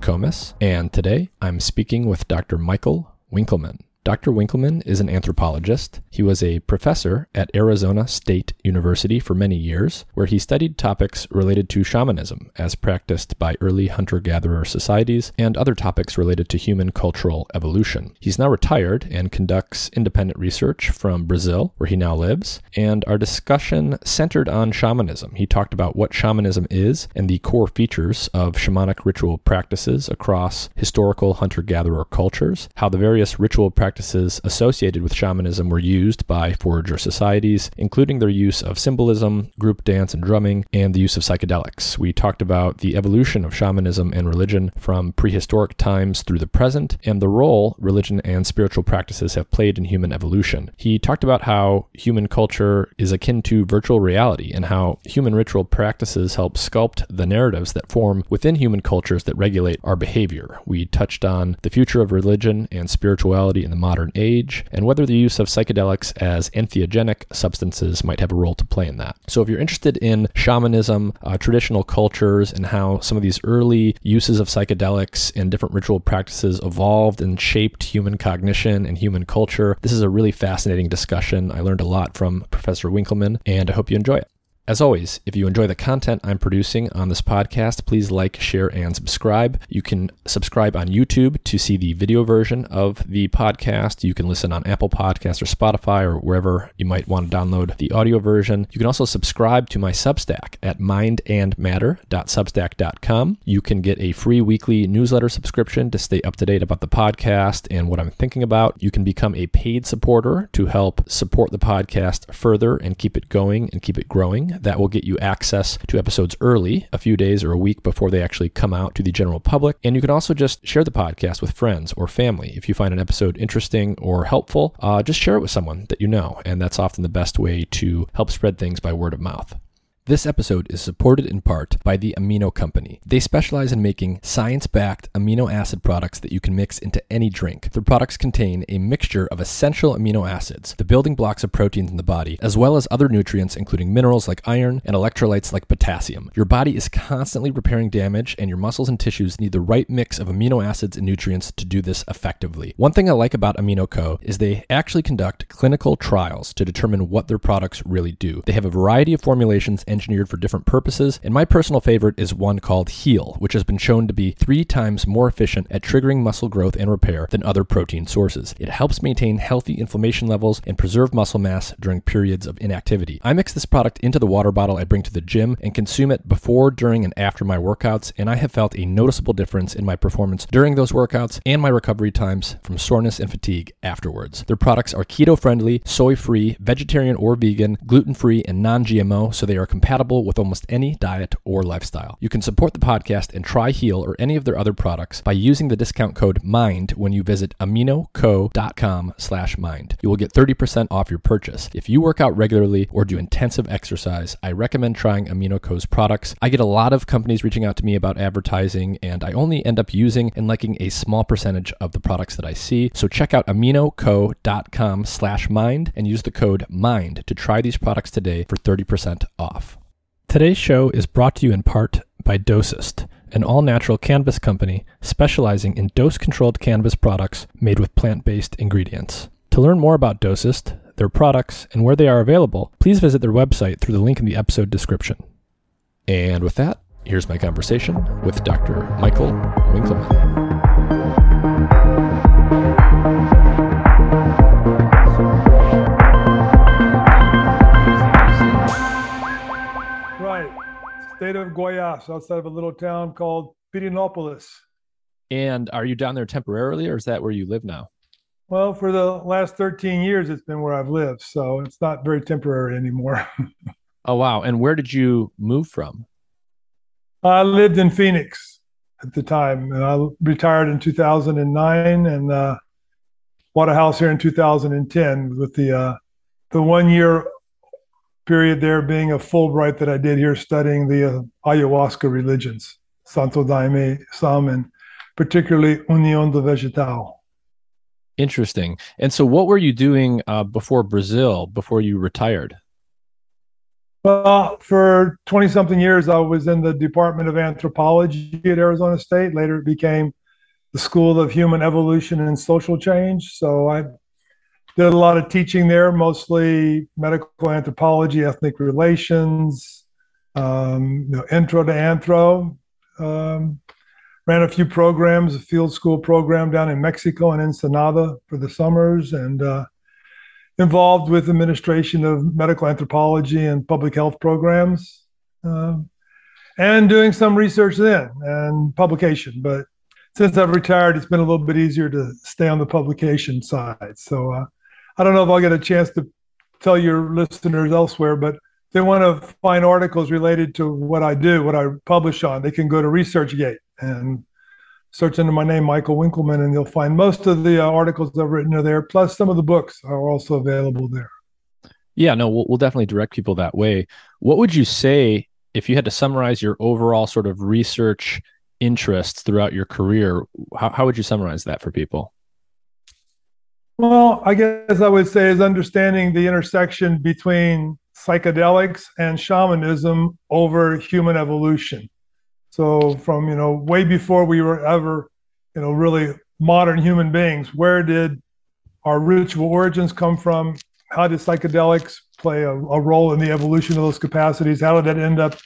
Jikomes, and today I'm speaking with Dr. Michael Winkelman. Dr. Winkelman is an anthropologist. He was a professor at Arizona State University for many years, where he studied topics related to shamanism as practiced by early hunter gatherer societies and other topics related to human cultural evolution. He's now retired and conducts independent research from Brazil, where he now lives, and our discussion centered on shamanism. He talked about what shamanism is and the core features of shamanic ritual practices across historical hunter gatherer cultures, how the various ritual practices practices associated with shamanism were used by forager societies, including their use of symbolism, group dance and drumming, and the use of psychedelics. We talked about the evolution of shamanism and religion from prehistoric times through the present and the role religion and spiritual practices have played in human evolution. He talked about how human culture is akin to virtual reality and how human ritual practices help sculpt the narratives that form within human cultures that regulate our behavior. We touched on the future of religion and spirituality in the modern age, and whether the use of psychedelics as entheogenic substances might have a role to play in that. So, if you're interested in shamanism, uh, traditional cultures, and how some of these early uses of psychedelics and different ritual practices evolved and shaped human cognition and human culture, this is a really fascinating discussion. I learned a lot from Professor Winkelman, and I hope you enjoy it. As always, if you enjoy the content I'm producing on this podcast, please like, share, and subscribe. You can subscribe on YouTube to see the video version of the podcast. You can listen on Apple Podcasts or Spotify or wherever you might want to download the audio version. You can also subscribe to my Substack at mindandmatter.substack.com. You can get a free weekly newsletter subscription to stay up to date about the podcast and what I'm thinking about. You can become a paid supporter to help support the podcast further and keep it going and keep it growing. That will get you access to episodes early, a few days or a week before they actually come out to the general public. And you can also just share the podcast with friends or family. If you find an episode interesting or helpful, uh, just share it with someone that you know. And that's often the best way to help spread things by word of mouth. This episode is supported in part by the Amino Company. They specialize in making science backed amino acid products that you can mix into any drink. Their products contain a mixture of essential amino acids, the building blocks of proteins in the body, as well as other nutrients, including minerals like iron and electrolytes like potassium. Your body is constantly repairing damage, and your muscles and tissues need the right mix of amino acids and nutrients to do this effectively. One thing I like about Amino Co. is they actually conduct clinical trials to determine what their products really do. They have a variety of formulations and engineered for different purposes, and my personal favorite is one called Heal, which has been shown to be three times more efficient at triggering muscle growth and repair than other protein sources. It helps maintain healthy inflammation levels and preserve muscle mass during periods of inactivity. I mix this product into the water bottle I bring to the gym and consume it before, during, and after my workouts, and I have felt a noticeable difference in my performance during those workouts and my recovery times from soreness and fatigue afterwards. Their products are keto friendly, soy free, vegetarian or vegan, gluten free, and non GMO, so they are compatible compatible with almost any diet or lifestyle. You can support the podcast and try Heal or any of their other products by using the discount code MIND when you visit aminoco.com slash mind. You will get 30% off your purchase. If you work out regularly or do intensive exercise, I recommend trying AminoCo's products. I get a lot of companies reaching out to me about advertising, and I only end up using and liking a small percentage of the products that I see. So check out aminoco.com slash mind and use the code MIND to try these products today for 30% off. Today's show is brought to you in part by Dosist, an all natural cannabis company specializing in dose controlled cannabis products made with plant based ingredients. To learn more about Dosist, their products, and where they are available, please visit their website through the link in the episode description. And with that, here's my conversation with Dr. Michael Winkelman. State of Goiás, outside of a little town called Pirenópolis. And are you down there temporarily, or is that where you live now? Well, for the last 13 years, it's been where I've lived, so it's not very temporary anymore. oh wow! And where did you move from? I lived in Phoenix at the time, and I retired in 2009 and uh, bought a house here in 2010 with the uh, the one year period there being a Fulbright that I did here studying the uh, ayahuasca religions, Santo Daime, Sam, and particularly Union de Vegetal. Interesting. And so, what were you doing uh, before Brazil, before you retired? Well, for 20 something years, I was in the Department of Anthropology at Arizona State. Later, it became the School of Human Evolution and Social Change. So I did a lot of teaching there, mostly medical anthropology, ethnic relations, um, you know, intro to anthro. Um, ran a few programs, a field school program down in Mexico and Ensenada for the summers, and uh, involved with administration of medical anthropology and public health programs, uh, and doing some research then and publication. But since I've retired, it's been a little bit easier to stay on the publication side. So uh, I don't know if I'll get a chance to tell your listeners elsewhere, but they want to find articles related to what I do, what I publish on, they can go to ResearchGate and search under my name, Michael Winkelman, and you'll find most of the uh, articles I've written are there. Plus, some of the books are also available there. Yeah, no, we'll, we'll definitely direct people that way. What would you say if you had to summarize your overall sort of research interests throughout your career? How, how would you summarize that for people? Well, I guess I would say is understanding the intersection between psychedelics and shamanism over human evolution. So from you know way before we were ever you know really modern human beings, where did our ritual origins come from? How did psychedelics play a, a role in the evolution of those capacities? How did that end up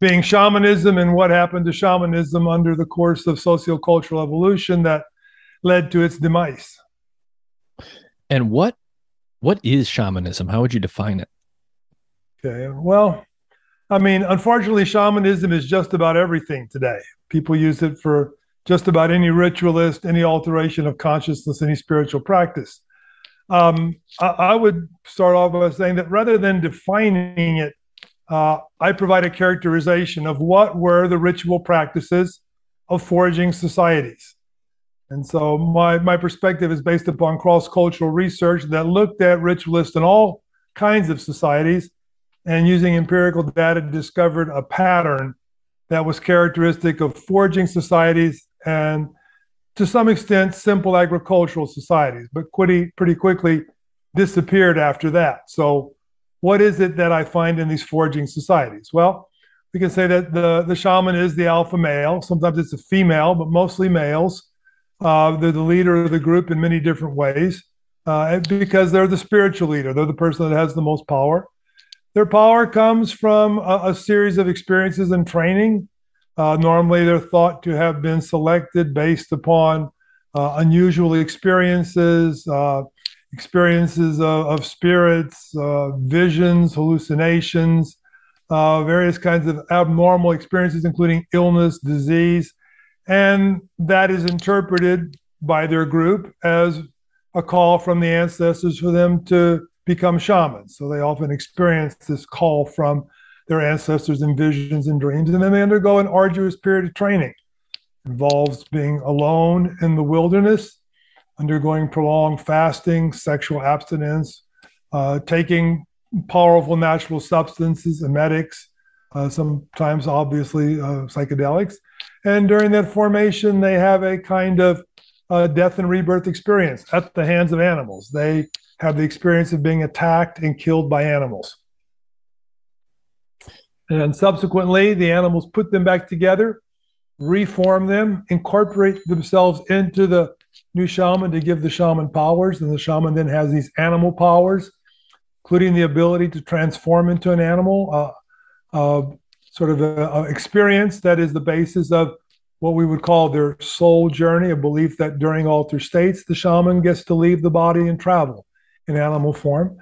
being shamanism, and what happened to shamanism under the course of sociocultural evolution that led to its demise? And what what is shamanism? How would you define it? Okay, well, I mean, unfortunately, shamanism is just about everything today. People use it for just about any ritualist, any alteration of consciousness, any spiritual practice. Um, I, I, would start off by saying that rather than defining it, uh, I provide a characterization of what were the ritual practices of foraging societies. And so my, my perspective is based upon cross cultural research that looked at ritualists in all kinds of societies and using empirical data discovered a pattern that was characteristic of foraging societies and to some extent simple agricultural societies, but pretty, pretty quickly disappeared after that. So, what is it that I find in these foraging societies? Well, we can say that the, the shaman is the alpha male. Sometimes it's a female, but mostly males. Uh, they're the leader of the group in many different ways uh, because they're the spiritual leader. They're the person that has the most power. Their power comes from a, a series of experiences and training. Uh, normally, they're thought to have been selected based upon uh, unusual experiences, uh, experiences of, of spirits, uh, visions, hallucinations, various kinds of abnormal experiences, including illness, disease. And that is interpreted by their group as a call from the ancestors for them to become shamans. So they often experience this call from their ancestors in visions and dreams. And then they undergo an arduous period of training. It involves being alone in the wilderness, undergoing prolonged fasting, sexual abstinence, uh, taking powerful natural substances, emetics, uh, sometimes obviously uh, psychedelics. And during that formation, they have a kind of uh, death and rebirth experience at the hands of animals. They have the experience of being attacked and killed by animals. And subsequently, the animals put them back together, reform them, incorporate themselves into the new shaman to give the shaman powers. And the shaman then has these animal powers, including the ability to transform into an animal, uh, uh, sort of an experience that is the basis of what we would call their soul journey, a belief that during alter states, the shaman gets to leave the body and travel in animal form.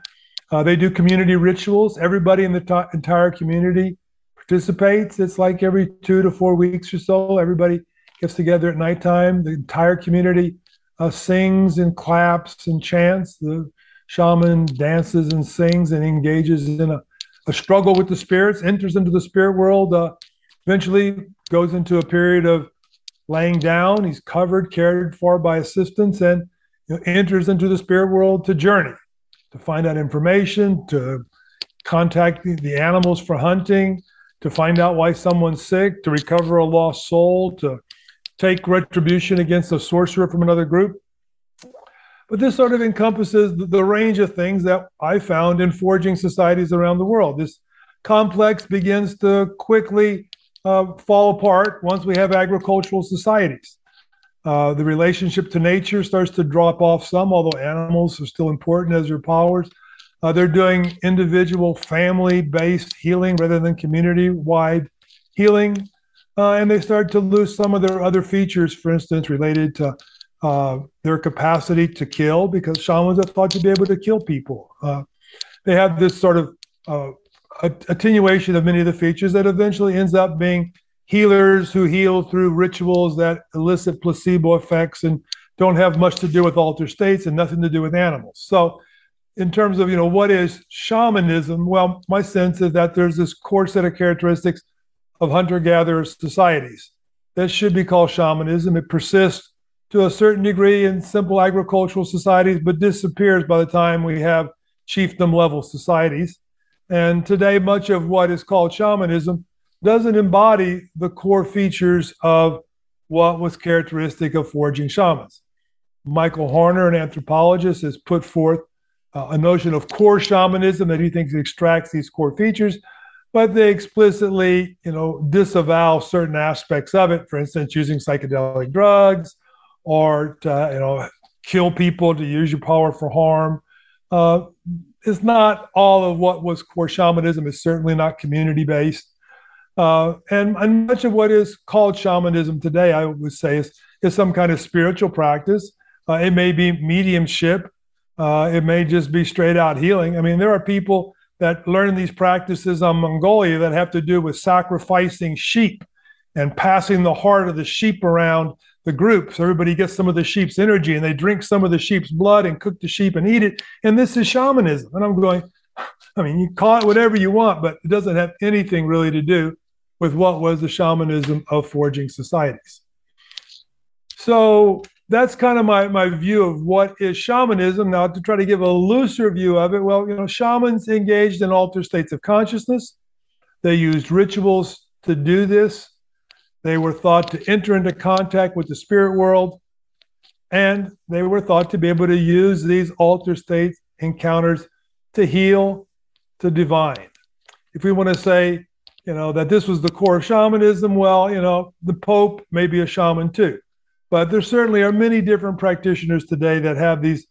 Uh, they do community rituals. Everybody in the t- entire community participates. It's like every two to four weeks or so, everybody gets together at nighttime. The entire community uh, sings and claps and chants. The shaman dances and sings and engages in a, a struggle with the spirits, enters into the spirit world, uh, eventually goes into a period of laying down. He's covered, cared for by assistants, and you know, enters into the spirit world to journey, to find out information, to contact the, the animals for hunting, to find out why someone's sick, to recover a lost soul, to take retribution against a sorcerer from another group. But this sort of encompasses the, the range of things that I found in foraging societies around the world. This complex begins to quickly uh, fall apart once we have agricultural societies. Uh, the relationship to nature starts to drop off some, although animals are still important as their powers. Uh, they're doing individual family based healing rather than community wide healing. Uh, and they start to lose some of their other features, for instance, related to uh, their capacity to kill, because shamans are thought to be able to kill people. Uh, they have this sort of uh, attenuation of many of the features that eventually ends up being healers who heal through rituals that elicit placebo effects and don't have much to do with altered states and nothing to do with animals. So, in terms of you know what is shamanism, well, my sense is that there's this core set of characteristics of hunter-gatherer societies that should be called shamanism. It persists to a certain degree in simple agricultural societies, but disappears by the time we have chiefdom level societies. And today, much of what is called shamanism doesn't embody the core features of what was characteristic of foraging shamans. Michael Harner, an anthropologist, has put forth uh, a notion of core shamanism that he thinks extracts these core features, but they explicitly, you know, disavow certain aspects of it. For instance, using psychedelic drugs, or to, you know, kill people to use your power for harm. Uh, it's not all of what was core shamanism. It's certainly not community based. Uh, and, and, much of what is called shamanism today, I would say, is, is some kind of spiritual practice. Uh, it may be mediumship. Uh, it may just be straight out healing. I mean, there are people that learn these practices on Mongolia that have to do with sacrificing sheep and passing the heart of the sheep around the group. So everybody gets some of the sheep's energy and they drink some of the sheep's blood and cook the sheep and eat it. And this is shamanism. And I'm going, I mean, you call it whatever you want, but it doesn't have anything really to do with what was the shamanism of foraging societies. So that's kind of my, my view of what is shamanism. Now, to try to give a looser view of it, well, you know, shamans engaged in altered states of consciousness. They used rituals to do this. They were thought to enter into contact with the spirit world. And they were thought to be able to use these altered states encounters to heal, to divine. If we want to say you know, that this was the core of shamanism. Well, you know, the Pope may be a shaman too. But there certainly are many different practitioners today that have these,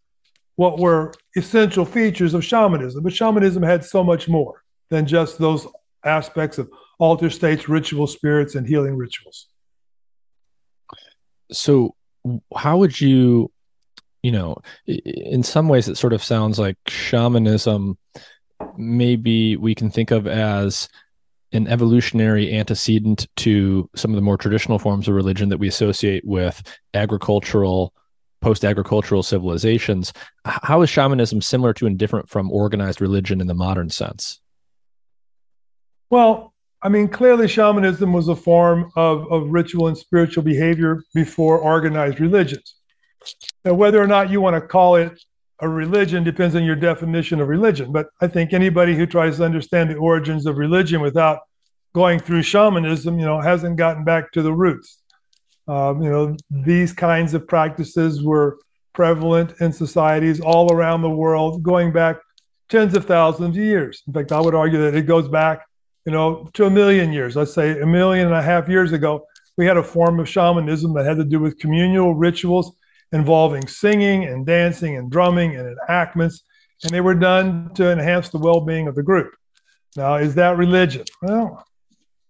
what were essential features of shamanism. But shamanism had so much more than just those aspects of alter states, ritual spirits, and healing rituals. So, how would you, you know, in some ways, it sort of sounds like shamanism, maybe we can think of as an evolutionary antecedent to some of the more traditional forms of religion that we associate with agricultural post-agricultural civilizations how is shamanism similar to and different from organized religion in the modern sense well i mean clearly shamanism was a form of, of ritual and spiritual behavior before organized religions now whether or not you want to call it a religion depends on your definition of religion. But I think anybody who tries to understand the origins of religion without going through shamanism, you know, hasn't gotten back to the roots. Um, you know, these kinds of practices were prevalent in societies all around the world, going back tens of thousands of years. In fact, I would argue that it goes back, you know, to a million years. Let's say a million and a half years ago, we had a form of shamanism that had to do with communal rituals involving singing and dancing and drumming and enactments, and they were done to enhance the well being of the group. Now, is that religion? Well,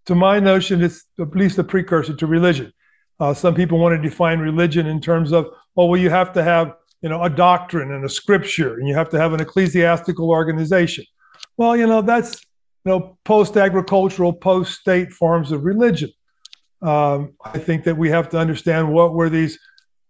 to my notion, it's at least a precursor to religion. Uh, some people want to define religion in terms of, oh, well, you have to have you know a doctrine and a scripture, and you have to have an ecclesiastical organization. Well, you know that's you know post-agricultural, post-state forms of religion. Um, I think that we have to understand what were these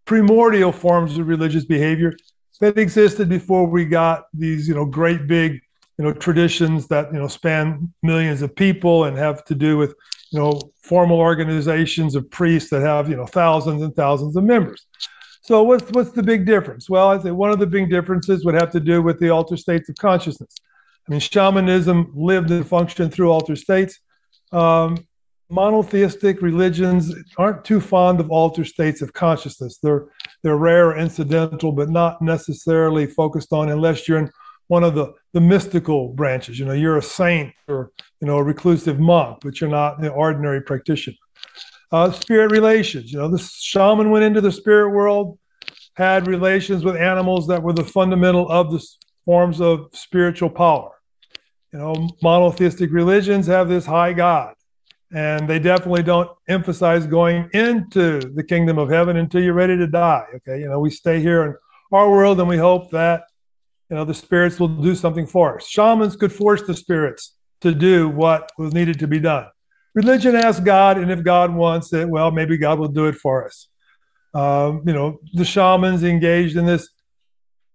primordial forms of religious behavior that existed before we got these, you know, great big, you know, traditions that you know span millions of people and have to do with, you know, formal organizations of priests that have you know thousands and thousands of members. So what's what's the big difference? Well, I think one of the big differences would have to do with the altered states of consciousness. I mean, shamanism lived and functioned through alter states. Um, monotheistic religions aren't too fond of altered states of consciousness. They're they're rare, incidental, but not necessarily focused on unless you're in one of the the mystical branches. You know, you're a saint or you know a reclusive monk, but you're not an ordinary practitioner. Uh, spirit relations. You know, the shaman went into the spirit world, had relations with animals that were the fundamental of the forms of spiritual power. You know, monotheistic religions have this high God, and they definitely don't emphasize going into the kingdom of heaven until you're ready to die. Okay, you know, we stay here in our world and we hope that you know the spirits will do something for us. Shamans could force the spirits to do what was needed to be done. Religion asks God, and if God wants it, well, maybe God will do it for us. Um, you know, the shamans engaged in this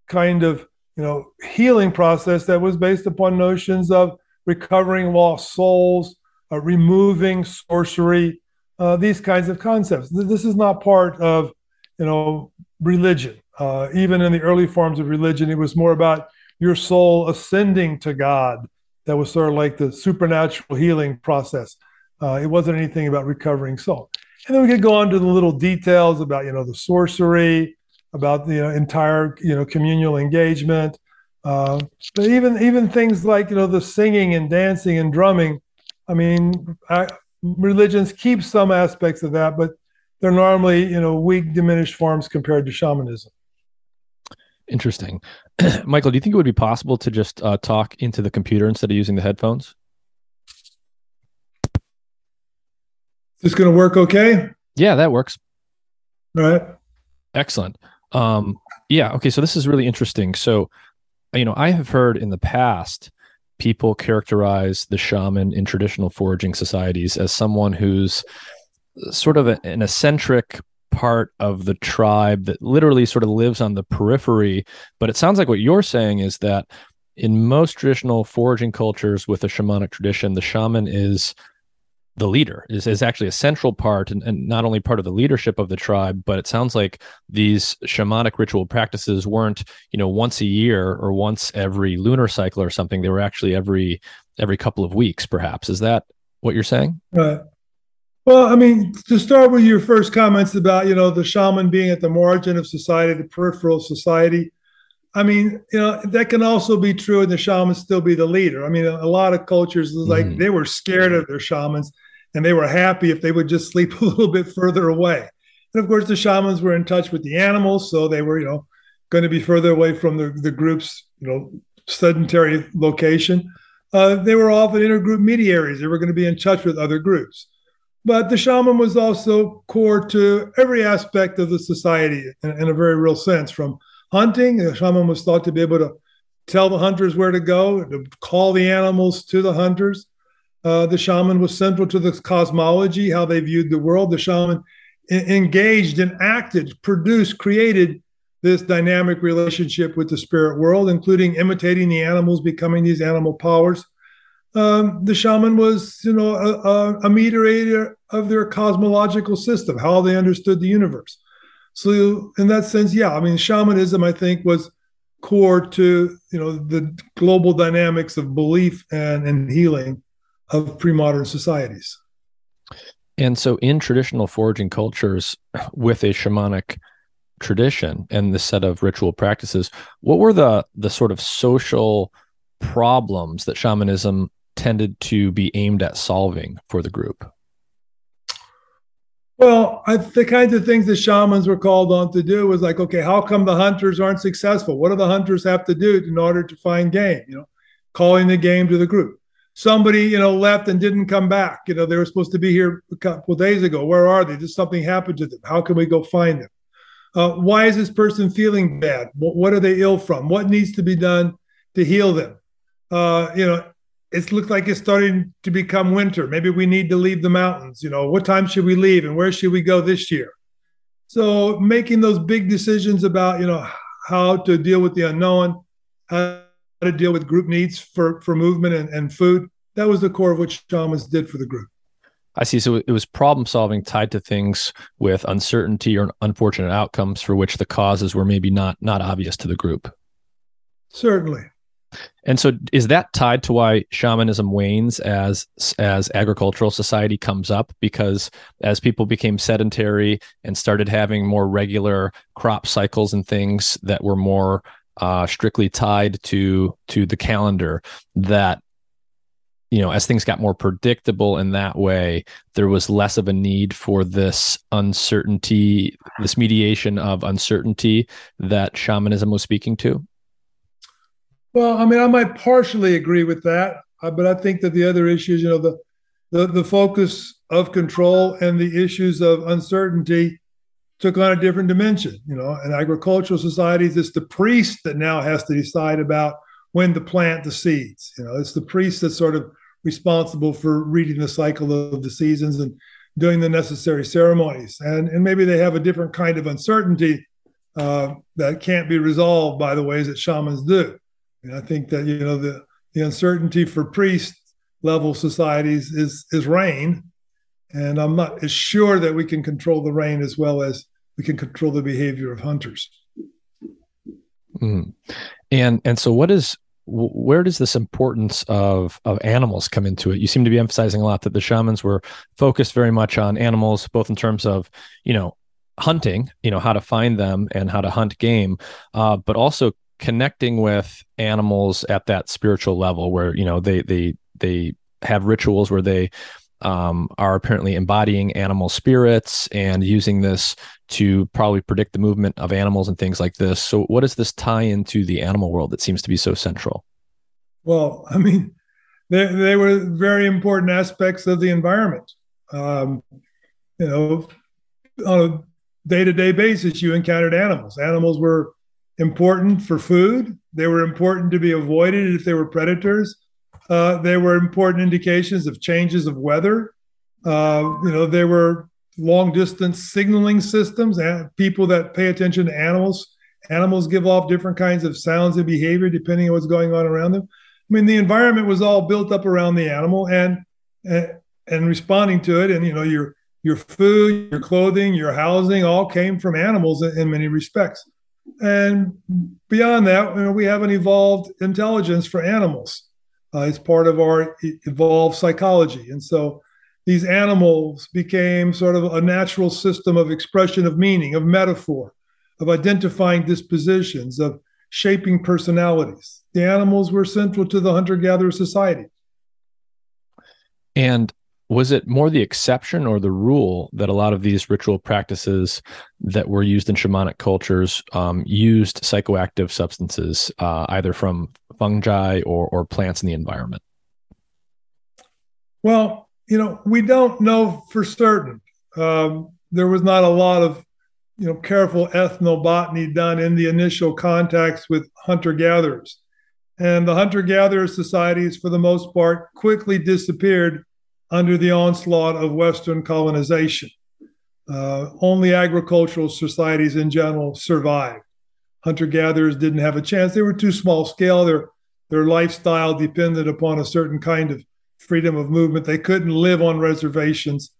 kind of you know healing process that was based upon notions of recovering lost souls, uh, removing sorcery, uh, these kinds of concepts. This is not part of you know religion. Uh, even in the early forms of religion, it was more about your soul ascending to God. That was sort of like the supernatural healing process. Uh, it wasn't anything about recovering soul. And then we could go on to the little details about, you know, the sorcery, about the you know, entire, you know, communal engagement. Uh, but even even things like, you know, the singing and dancing and drumming. I mean, I, religions keep some aspects of that, but they're normally, you know, weak, diminished forms compared to shamanism. Interesting. Michael, do you think it would be possible to just uh, talk into the computer instead of using the headphones? Is this going to work okay? Yeah, that works. All right. Excellent. Um, yeah. Okay. So this is really interesting. So, you know, I have heard in the past people characterize the shaman in traditional foraging societies as someone who's sort of a, an eccentric part of the tribe that literally sort of lives on the periphery. But it sounds like what you're saying is that in most traditional foraging cultures with a shamanic tradition, the shaman is the leader is, is actually a central part and, and not only part of the leadership of the tribe but it sounds like these shamanic ritual practices weren't you know once a year or once every lunar cycle or something they were actually every every couple of weeks perhaps is that what you're saying right well, I mean, to start with your first comments about, you know, the shaman being at the margin of society, the peripheral society. I mean, you know, that can also be true and the shaman still be the leader. I mean, a, a lot of cultures, like mm. they were scared of their shamans and they were happy if they would just sleep a little bit further away. And of course, the shamans were in touch with the animals, so they were, you know, going to be further away from the, the group's, you know, sedentary location. Uh, they were often intergroup mediaries. They were going to be in touch with other groups. But the shaman was also core to every aspect of the society in, in, a very real sense. From hunting, the shaman was thought to be able to tell the hunters where to go, to call the animals to the hunters. Uh, the shaman was central to the cosmology, how they viewed the world. The shaman engaged and acted, produced, created this dynamic relationship with the spirit world, including imitating the animals, becoming these animal powers um, the shaman was, you know, a, a, a, mediator of their cosmological system, how they understood the universe. So, in that sense, yeah, I mean, shamanism, I think, was core to, you know, the global dynamics of belief and, and healing of pre-modern societies. And so, in traditional foraging cultures, with a shamanic tradition and the set of ritual practices, what were the the sort of social problems that shamanism tended to be aimed at solving for the group? Well, I, the kinds of things the shamans were called on to do was like, okay, how come the hunters aren't successful? What do the hunters have to do in order to find game? You know, calling the game to the group. Somebody, you know, left and didn't come back. You know, they were supposed to be here a couple days ago. Where are they? Did something happen to them? How can we go find them? Uh, why is this person feeling bad? What, are they ill from? What needs to be done to heal them? Uh, you know, it looked like it's starting to become winter. Maybe we need to leave the mountains. You know, what time should we leave and where should we go this year? So making those big decisions about, you know, how to deal with the unknown, how to deal with group needs for, for movement and, and food, that was the core of what shamans did for the group. I see. So it was problem solving tied to things with uncertainty or unfortunate outcomes for which the causes were maybe not not obvious to the group. Certainly. And so is that tied to why shamanism wanes as as agricultural society comes up because as people became sedentary and started having more regular crop cycles and things that were more uh, strictly tied to to the calendar that you know, as things got more predictable in that way, there was less of a need for this uncertainty, this mediation of uncertainty that shamanism was speaking to? Well, I mean, I might partially agree with that, uh, but I think that the other issues, you know, the the, the focus of control and the issues of uncertainty took on a different dimension. You know, in agricultural societies, it's the priest that now has to decide about when to plant the seeds. You know, it's the priest that's sort of responsible for reading the cycle of the seasons and doing the necessary ceremonies. And, and maybe they have a different kind of uncertainty uh, that can't be resolved by the ways that shamans do. And I think that, you know, the, the uncertainty for priest level societies is, is rain. And I'm not as sure that we can control the rain as well as we can control the behavior of hunters. Mm. And and so what is where does this importance of of animals come into it? You seem to be emphasizing a lot that the shamans were focused very much on animals, both in terms of you know hunting, you know how to find them and how to hunt game, uh, but also connecting with animals at that spiritual level, where you know they they they have rituals where they um, are apparently embodying animal spirits and using this to probably predict the movement of animals and things like this. So, what does this tie into the animal world that seems to be so central? Well, I mean, they, they were very important aspects of the environment. Um, you know, on a day to day basis, you encountered animals. Animals were important for food, they were important to be avoided if they were predators. Uh, they were important indications of changes of weather. Uh, you know, they were long distance signaling systems and people that pay attention to animals. Animals give off different kinds of sounds and behavior depending on what's going on around them. I mean, the environment was all built up around the animal and and, responding to it. And you know, your your food, your clothing, your housing all came from animals in, in many respects. And beyond that, you know, we have an evolved intelligence for animals. Uh, it's part of our evolved psychology. And so these animals became sort of a natural system of expression of meaning, of metaphor, of identifying dispositions, of shaping personalities. The animals were central to the hunter gatherer society. And was it more the exception or the rule that a lot of these ritual practices that were used in shamanic cultures um, used psychoactive substances, uh, either from fungi or, or plants in the environment? Well, you know, we don't know for certain. Um, there was not a lot of, you know, careful ethnobotany done in the initial contacts with hunter gatherers. And the hunter gatherer societies, for the most part, quickly disappeared under the onslaught of Western colonization. Uh, only agricultural societies in general survived. Hunter gatherers didn't have a chance. They were too small scale. Their, their lifestyle depended upon a certain kind of freedom of movement. They couldn't live on reservations.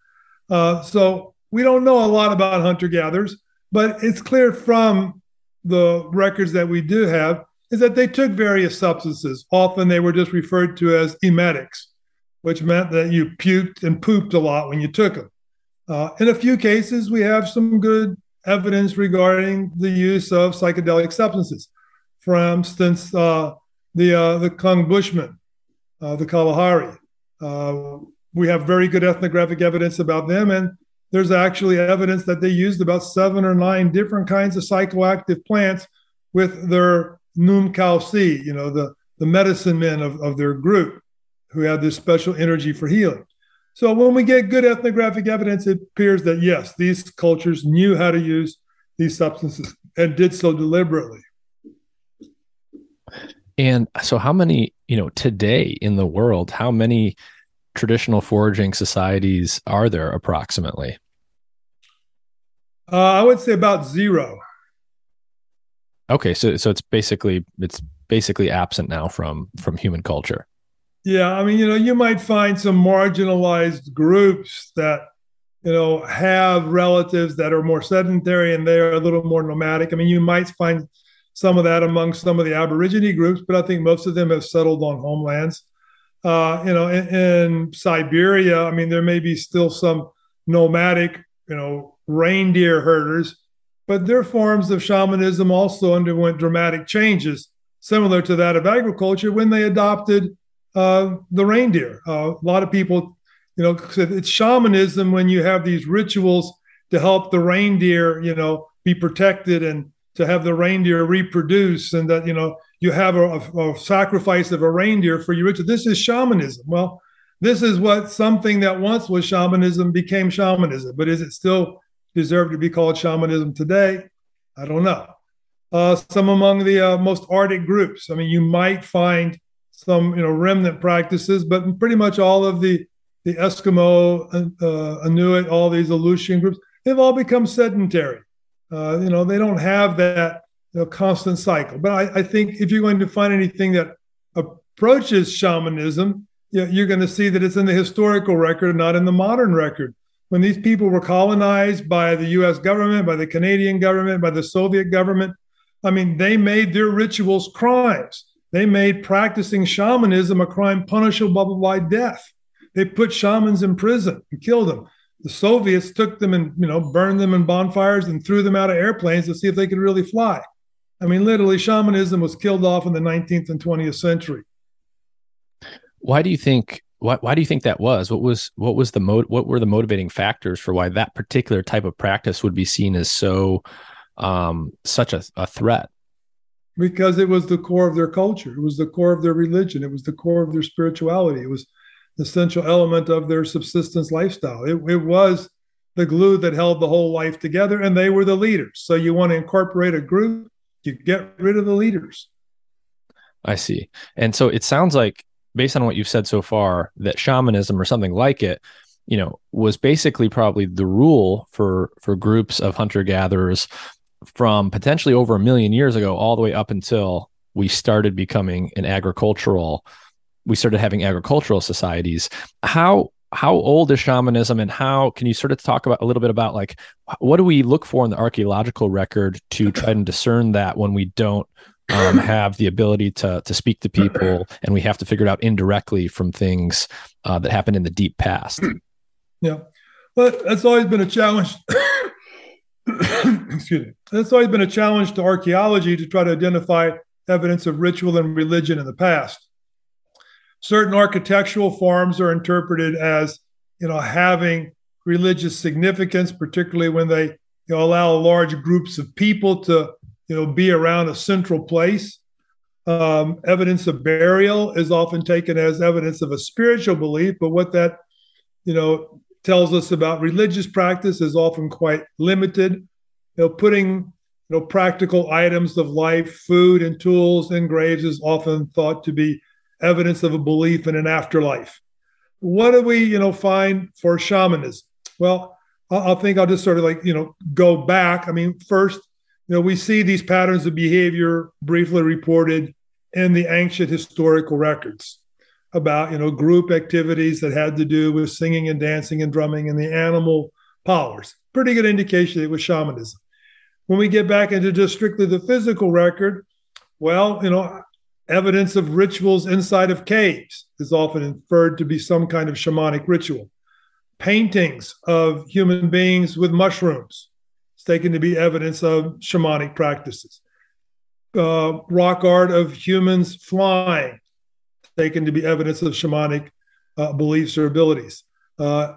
Uh, so we don't know a lot about hunter gatherers, but it's clear from the records that we do have is that they took various substances. Often they were just referred to as emetics, which meant that you puked and pooped a lot when you took them. Uh, in a few cases, we have some good evidence regarding the use of psychedelic substances. For instance, uh, the uh, the Kung Bushmen, uh, the Kalahari, uh, we have very good ethnographic evidence about them, and there's actually evidence that they used about seven or nine different kinds of psychoactive plants with their Num Si, you know, the, the medicine men of, of their group who had this special energy for healing. So when we get good ethnographic evidence, it appears that yes, these cultures knew how to use these substances and did so deliberately. And so, how many, you know, today in the world, how many traditional foraging societies are there approximately? Uh, I would say about zero. Okay, so so it's basically it's basically absent now from from human culture. Yeah, I mean, you know, you might find some marginalized groups that you know have relatives that are more sedentary and they're a little more nomadic. I mean, you might find some of that among some of the Aborigine groups, but I think most of them have settled on homelands. Uh, you know, in, in, Siberia, I mean, there may be still some nomadic, you know, reindeer herders, but their forms of shamanism also underwent dramatic changes, similar to that of agriculture when they adopted uh, the reindeer. Uh, a lot of people, you know, it's shamanism when you have these rituals to help the reindeer, you know, be protected and to have the reindeer reproduce, and that you know you have a, a, a sacrifice of a reindeer for your ritual. This is shamanism. Well, this is what something that once was shamanism became shamanism, but is it still deserved to be called shamanism today? I don't know. Uh, some among the uh, most Arctic groups. I mean, you might find some, you know, remnant practices, but pretty much all of the the Eskimo, uh, Inuit, all these Aleutian groups, they've all become sedentary. Uh, you know, they don't have that you know, constant cycle. But I, I, think if you're going to find anything that approaches shamanism, you're going to see that it's in the historical record, not in the modern record when these people were colonized by the US government, by the Canadian government, by the Soviet government, I mean, they made their rituals crimes. They made practicing shamanism a crime punishable by death. They put shamans in prison and killed them. The Soviets took them and you know burned them in bonfires and threw them out of airplanes to see if they could really fly. I mean, literally, shamanism was killed off in the 19th and 20th century. Why do you think why, why do you think that was? What was what was the mo- what were the motivating factors for why that particular type of practice would be seen as so um, such a, a threat? Because it was the core of their culture. It was the core of their religion. It was the core of their spirituality. It was the essential element of their subsistence lifestyle. It, it was the glue that held the whole life together, and they were the leaders. So you want to incorporate a group, you get rid of the leaders. I see. And so it sounds like based on what you've said so far, that shamanism or something like it, you know, was basically probably the rule for for groups of hunter gatherers from potentially over a million years ago all the way up until we started becoming an agricultural we started having agricultural societies how how old is shamanism and how can you sort of talk about a little bit about like what do we look for in the archaeological record to try and discern that when we don't um, have the ability to to speak to people, and we have to figure it out indirectly from things uh, that happened in the deep past. Yeah, well, that's always been a challenge. Excuse me. That's always been a challenge to archaeology to try to identify evidence of ritual and religion in the past. Certain architectural forms are interpreted as, you know, having religious significance, particularly when they you know, allow large groups of people to you know, be around a central place. Um, evidence of burial is often taken as evidence of a spiritual belief, but what that, you know, tells us about religious practice is often quite limited. You know, putting you know practical items of life, food and tools in graves is often thought to be evidence of a belief in an afterlife. What do we, you know, find for shamanism? Well, I, think I'll just sort of like, you know, go back. I mean, first, you know, we see these patterns of behavior briefly reported in the ancient historical records about, you know, group activities that had to do with singing and dancing and drumming and the animal powers. Pretty good indication it was shamanism. When we get back into just strictly the physical record, well, you know, evidence of rituals inside of caves is often inferred to be some kind of shamanic ritual. Paintings of human beings with mushrooms is taken to be evidence of shamanic practices. Uh, rock art of humans flying, taken to be evidence of shamanic uh, beliefs or abilities. Uh,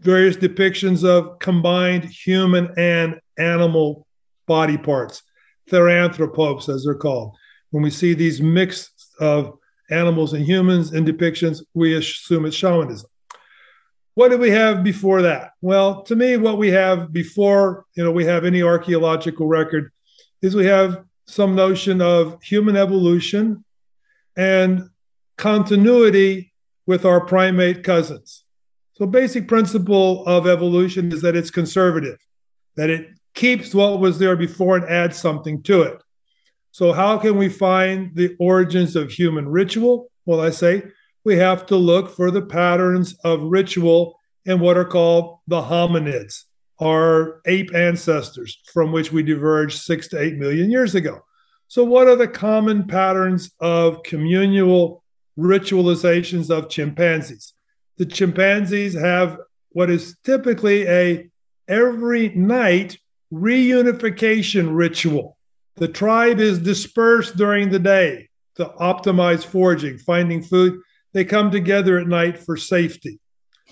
various depictions of combined human and animal body parts, therianthropes, as they're called. When we see these mix of animals and humans in depictions, we assume it's shamanism. What did we have before that? Well, to me, what we have before, you know, we have any archaeological record is we have some notion of human evolution and continuity with our primate cousins. So basic principle of evolution is that it's conservative, that it keeps what was there before and adds something to it. So how can we find the origins of human ritual? Well, I say we have to look for the patterns of ritual in what are called the hominids, our ape ancestors from which we diverged six to eight million years ago. So, what are the common patterns of communal ritualizations of chimpanzees? The chimpanzees have what is typically a every night reunification ritual. The tribe is dispersed during the day to optimize foraging, finding food. They come together at night for safety.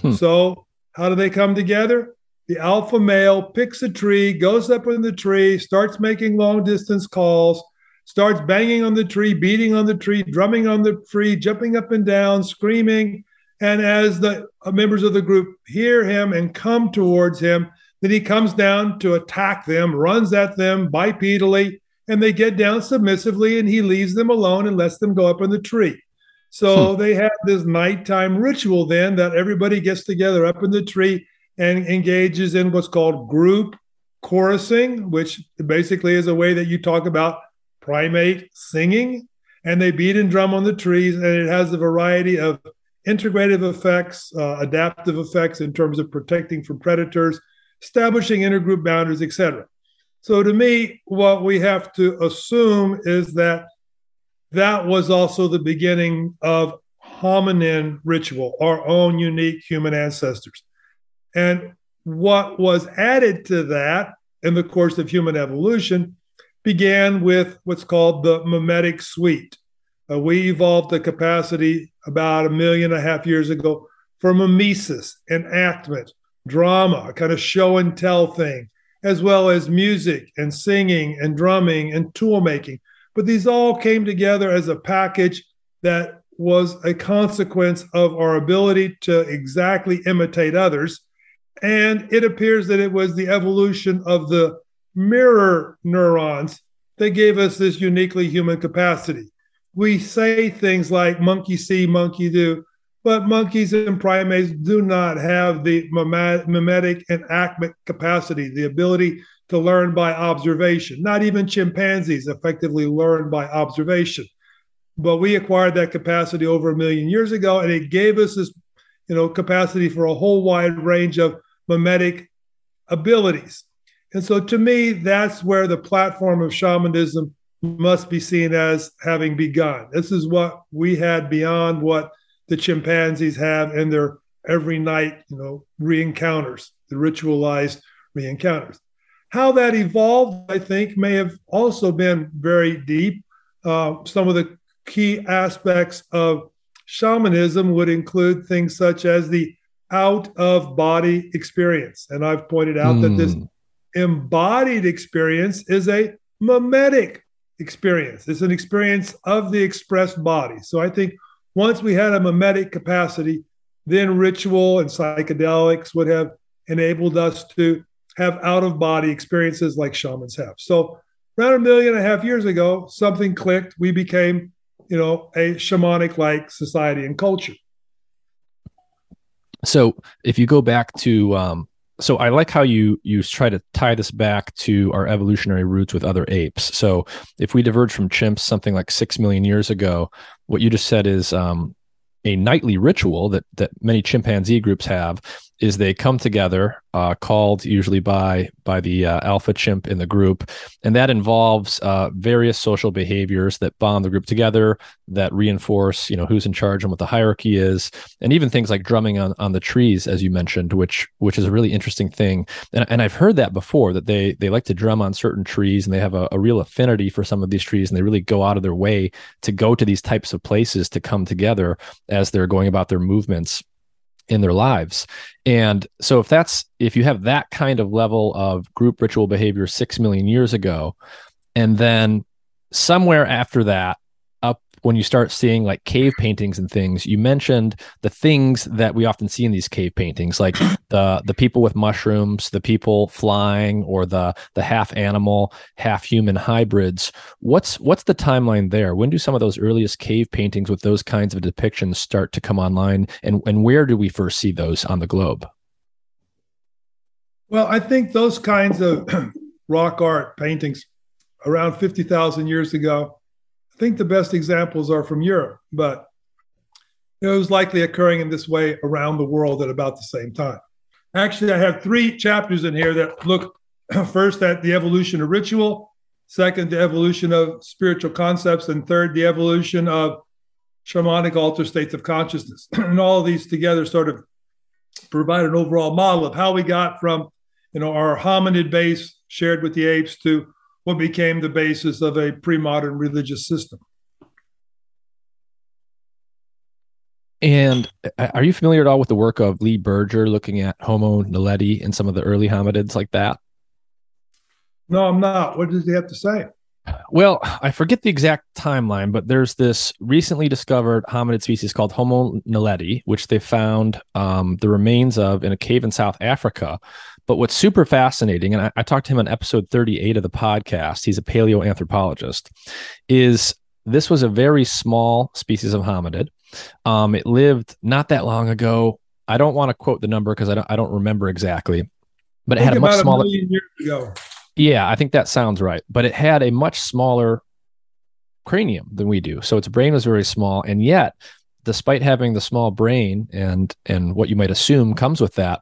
Hmm. So, how do they come together? The alpha male picks a tree, goes up in the tree, starts making long distance calls, starts banging on the tree, beating on the tree, drumming on the tree, jumping up and down, screaming. And as the members of the group hear him and come towards him, then he comes down to attack them, runs at them bipedally, and they get down submissively, and he leaves them alone and lets them go up in the tree. So hmm. they have this nighttime ritual then that everybody gets together up in the tree and engages in what's called group chorusing, which basically is a way that you talk about primate singing. And they beat and drum on the trees, and it has a variety of integrative effects, uh, adaptive effects in terms of protecting from predators, establishing intergroup boundaries, etc. So to me, what we have to assume is that that was also the beginning of hominin ritual, our own unique human ancestors. And what was added to that in the course of human evolution began with what's called the mimetic suite. Uh, we evolved the capacity about a million and a half years ago for mimesis, enactment, drama, a kind of show and tell thing, as well as music and singing and drumming and tool making. But these all came together as a package that was a consequence of our ability to exactly imitate others. And it appears that it was the evolution of the mirror neurons that gave us this uniquely human capacity. We say things like monkey see, monkey do, but monkeys and primates do not have the mimetic enactment capacity, the ability to learn by observation. Not even chimpanzees effectively learn by observation. But we acquired that capacity over a million years ago, and it gave us this, you know, capacity for a whole wide range of mimetic abilities. And so to me, that's where the platform of shamanism must be seen as having begun. This is what we had beyond what the chimpanzees have in their every night, you know, re-encounters, the ritualized re-encounters. How that evolved, I think, may have also been very deep. Uh, some of the key aspects of shamanism would include things such as the out of body experience. And I've pointed out mm. that this hmm. Embodied experience is a mimetic experience, it's an experience of the expressed body. So I think once we had a mimetic capacity, then ritual and psychedelics would have enabled us to have out of body experiences like shamans have. So, around a million and a half years ago, something clicked. We became, you know, a shamanic like society and culture. So, if you go back to um, so I like how you you try to tie this back to our evolutionary roots with other apes. So if we diverge from chimps something like six million years ago, what you just said is um, a nightly ritual that that many chimpanzee groups have is they come together, uh, called usually by by the uh, alpha chimp in the group, and that involves uh, various social behaviors that bond the group together, that reinforce you know who's in charge and what the hierarchy is, and even things like drumming on, on the trees, as you mentioned, which which is a really interesting thing. And, and I've heard that before that they they like to drum on certain trees, and they have a, a real affinity for some of these trees, and they really go out of their way to go to these types of places to come together as they're going about their movements in their lives. And so if that's if you have that kind of level of group ritual behavior 6 million years ago and then somewhere after that when you start seeing like cave paintings and things you mentioned the things that we often see in these cave paintings like the the people with mushrooms the people flying or the the half animal half human hybrids. What's what's the timeline there? When do some of those earliest cave paintings with those kinds of depictions start to come online and and where do we first see those on the globe? Well i think those kinds of rock art paintings around 50,000 years ago think the best examples are from Europe, but it was likely occurring in this way around the world at about the same time. Actually, I have three chapters in here that look first at the evolution of ritual, second, the evolution of spiritual concepts, and third, the evolution of shamanic alter states of consciousness. and all of these together sort of provide an overall model of how we got from you know, our hominid base shared with the apes to what became the basis of a pre-modern religious system. And uh, are you familiar at all with the work of Lee Berger looking at Homo naledi and some of the early hominids like that? No, I'm not. What does he have to say? Well, I forget the exact timeline, but there's this recently discovered hominid species called Homo naledi, which they found um, the remains of in a cave in South Africa. But what's super fascinating, and I, I talked to him on episode 38 of the podcast, he's a paleoanthropologist, is this was a very small species of hominid. Um, it lived not that long ago. I don't want to quote the number because I don't, I don't remember exactly, but it had a much smaller. A. Yeah, I think that sounds right. But it had a much smaller cranium than we do. So its brain was very small. And yet, despite having the small brain and and what you might assume comes with that,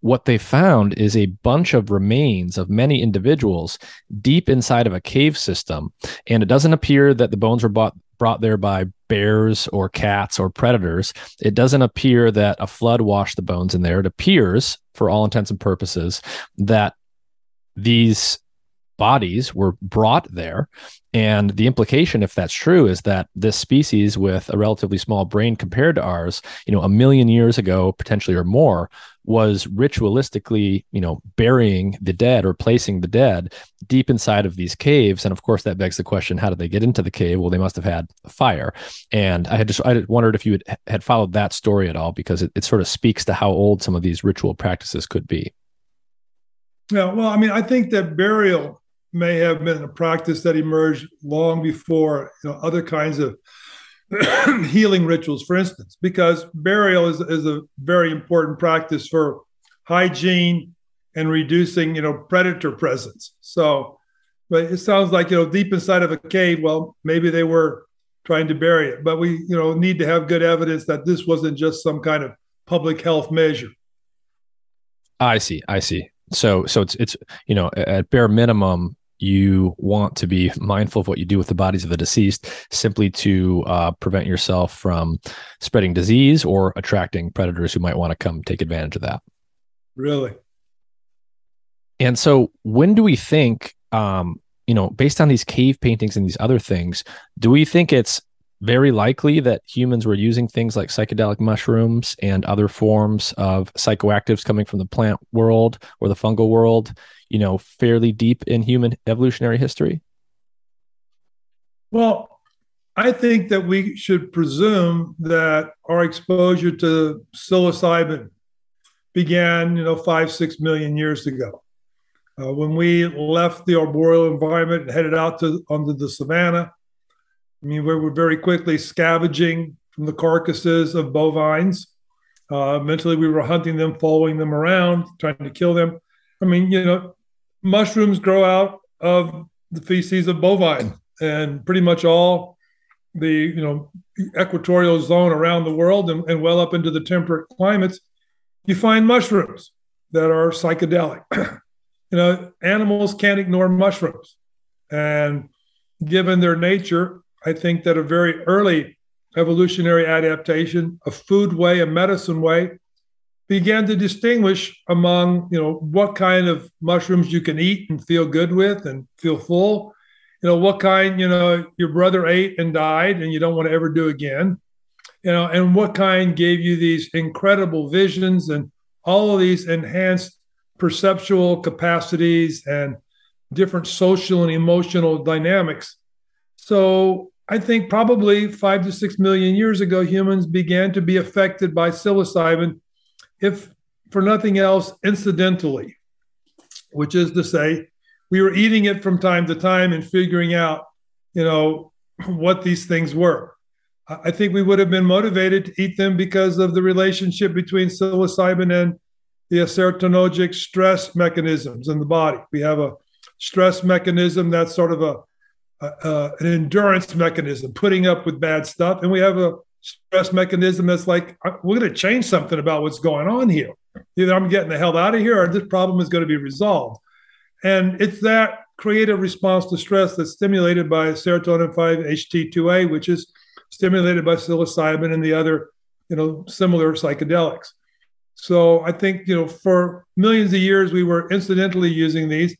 what they found is a bunch of remains of many individuals deep inside of a cave system. And it doesn't appear that the bones were bought, brought there by bears or cats or predators. It doesn't appear that a flood washed the bones in there. It appears, for all intents and purposes, that these bodies were brought there. And the implication, if that's true, is that this species with a relatively small brain compared to ours, you know, a million years ago, potentially or more, was ritualistically, you know, burying the dead or placing the dead deep inside of these caves. And of course, that begs the question: How did they get into the cave? Well, they must have had fire. And I had just I wondered if you had, had followed that story at all because it, it sort of speaks to how old some of these ritual practices could be. Yeah, well, I mean, I think that burial may have been a practice that emerged long before you know other kinds of healing rituals, for instance, because burial is, is a very important practice for hygiene and reducing, you know, predator presence. So, but it sounds like, you know, deep inside of a cave, well, maybe they were trying to bury it, but we, you know, need to have good evidence that this wasn't just some kind of public health measure. I see. I see. So, so it's, it's, you know, at bare minimum, you want to be mindful of what you do with the bodies of the deceased simply to uh, prevent yourself from spreading disease or attracting predators who might want to come take advantage of that. Really? And so, when do we think, um, you know, based on these cave paintings and these other things, do we think it's very likely that humans were using things like psychedelic mushrooms and other forms of psychoactives coming from the plant world or the fungal world, you know, fairly deep in human evolutionary history? Well, I think that we should presume that our exposure to psilocybin began, you know, five, six million years ago. Uh, when we left the arboreal environment and headed out to onto the savannah, I mean, we were very quickly scavenging from the carcasses of bovines. Uh, eventually, we were hunting them, following them around, trying to kill them. I mean, you know, mushrooms grow out of the feces of bovine, and pretty much all the you know equatorial zone around the world and, and well up into the temperate climates, you find mushrooms that are psychedelic. you know, animals can't ignore mushrooms, and given their nature, I think that a very early evolutionary adaptation, a food way, a medicine way, began to distinguish among, you know, what kind of mushrooms you can eat and feel good with and feel full. You know, what kind, you know, your brother ate and died and you don't want to ever do again. You know, and what kind gave you these incredible visions and all of these enhanced perceptual capacities and different social and emotional dynamics. So I think probably five to six million years ago, humans began to be affected by psilocybin, if for nothing else, incidentally, which is to say, we were eating it from time to time and figuring out, you know, what these things were. I think we would have been motivated to eat them because of the relationship between psilocybin and the serotonergic stress mechanisms in the body. We have a stress mechanism that's sort of a uh, an endurance mechanism, putting up with bad stuff, and we have a stress mechanism that's like uh, we're going to change something about what's going on here. Either I'm getting the hell out of here, or this problem is going to be resolved. And it's that creative response to stress that's stimulated by serotonin 5-HT2A, which is stimulated by psilocybin and the other, you know, similar psychedelics. So I think, you know, for millions of years, we were incidentally using these.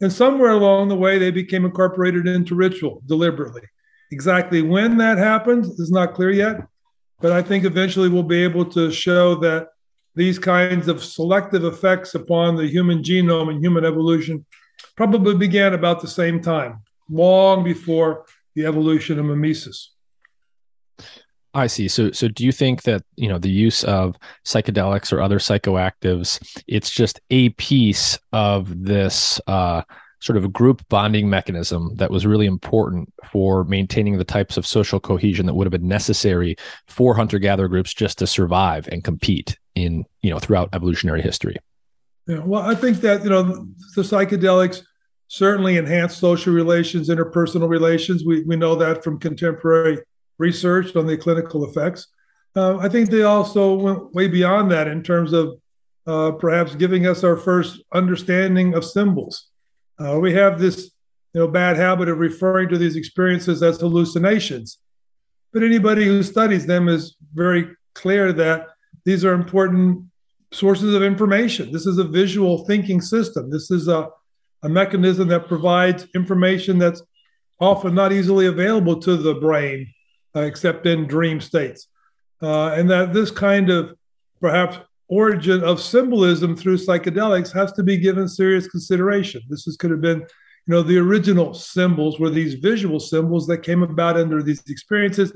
And somewhere along the way, they became incorporated into ritual deliberately. Exactly when that happened is not clear yet. But I think eventually we'll be able to show that these kinds of selective effects upon the human genome and human evolution probably began about the same time, long before the evolution of mimesis. I see. So, so do you think that you know the use of psychedelics or other psychoactives? It's just a piece of this uh, sort of group bonding mechanism that was really important for maintaining the types of social cohesion that would have been necessary for hunter-gatherer groups just to survive and compete in you know throughout evolutionary history. Yeah, well, I think that you know the psychedelics certainly enhance social relations, interpersonal relations. We we know that from contemporary research on the clinical effects. Uh, I think they also went way beyond that in terms of uh, perhaps giving us our first understanding of symbols. Uh, we have this you know, bad habit of referring to these experiences as hallucinations, but anybody who studies them is very clear that these are important sources of information. This is a visual thinking system. This is a, a mechanism that provides information that's often not easily available to the brain uh, except in dream states. Uh, and that this kind of perhaps origin of symbolism through psychedelics has to be given serious consideration. This is, could have been, you know, the original symbols were these visual symbols that came about under these experiences.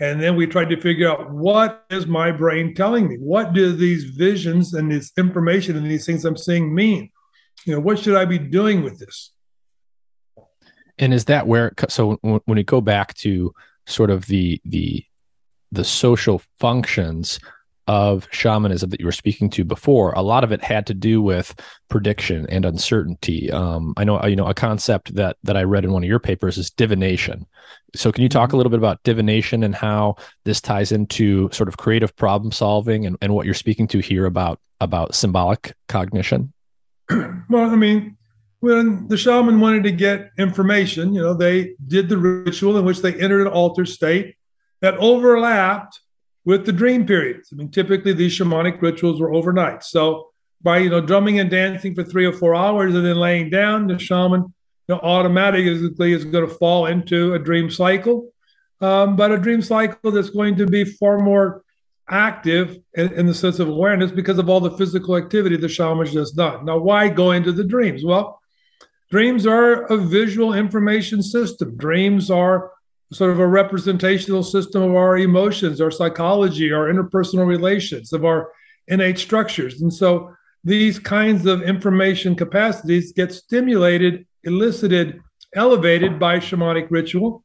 And then we tried to figure out what is my brain telling me? What do these visions and this information and these things I'm seeing mean? You know, what should I be doing with this? And is that where, so when we go back to sort of the the the social functions of shamanism that you were speaking to before, a lot of it had to do with prediction and uncertainty. Um, I know, you know, a concept that that I read in one of your papers is divination. So, can you talk a mm-hmm. little bit about divination and how this ties into sort of creative problem solving and, and what you're speaking to here about about symbolic cognition? Well, I mean, when the shaman wanted to get information, you know, they did the ritual in which they entered an altered state that overlapped with the dream periods. I mean, typically these shamanic rituals were overnight. So by you know drumming and dancing for three or four hours and then laying down, the shaman you know, automatically is going to fall into a dream cycle. Um, but a dream cycle that's going to be far more active in, in, the sense of awareness because of all the physical activity the shaman's just done. Now, why go into the dreams? Well, Dreams are a visual information system. Dreams are sort of a representational system of our emotions, our psychology, our interpersonal relations, of our innate structures. And so these kinds of information capacities get stimulated, elicited, elevated by shamanic ritual,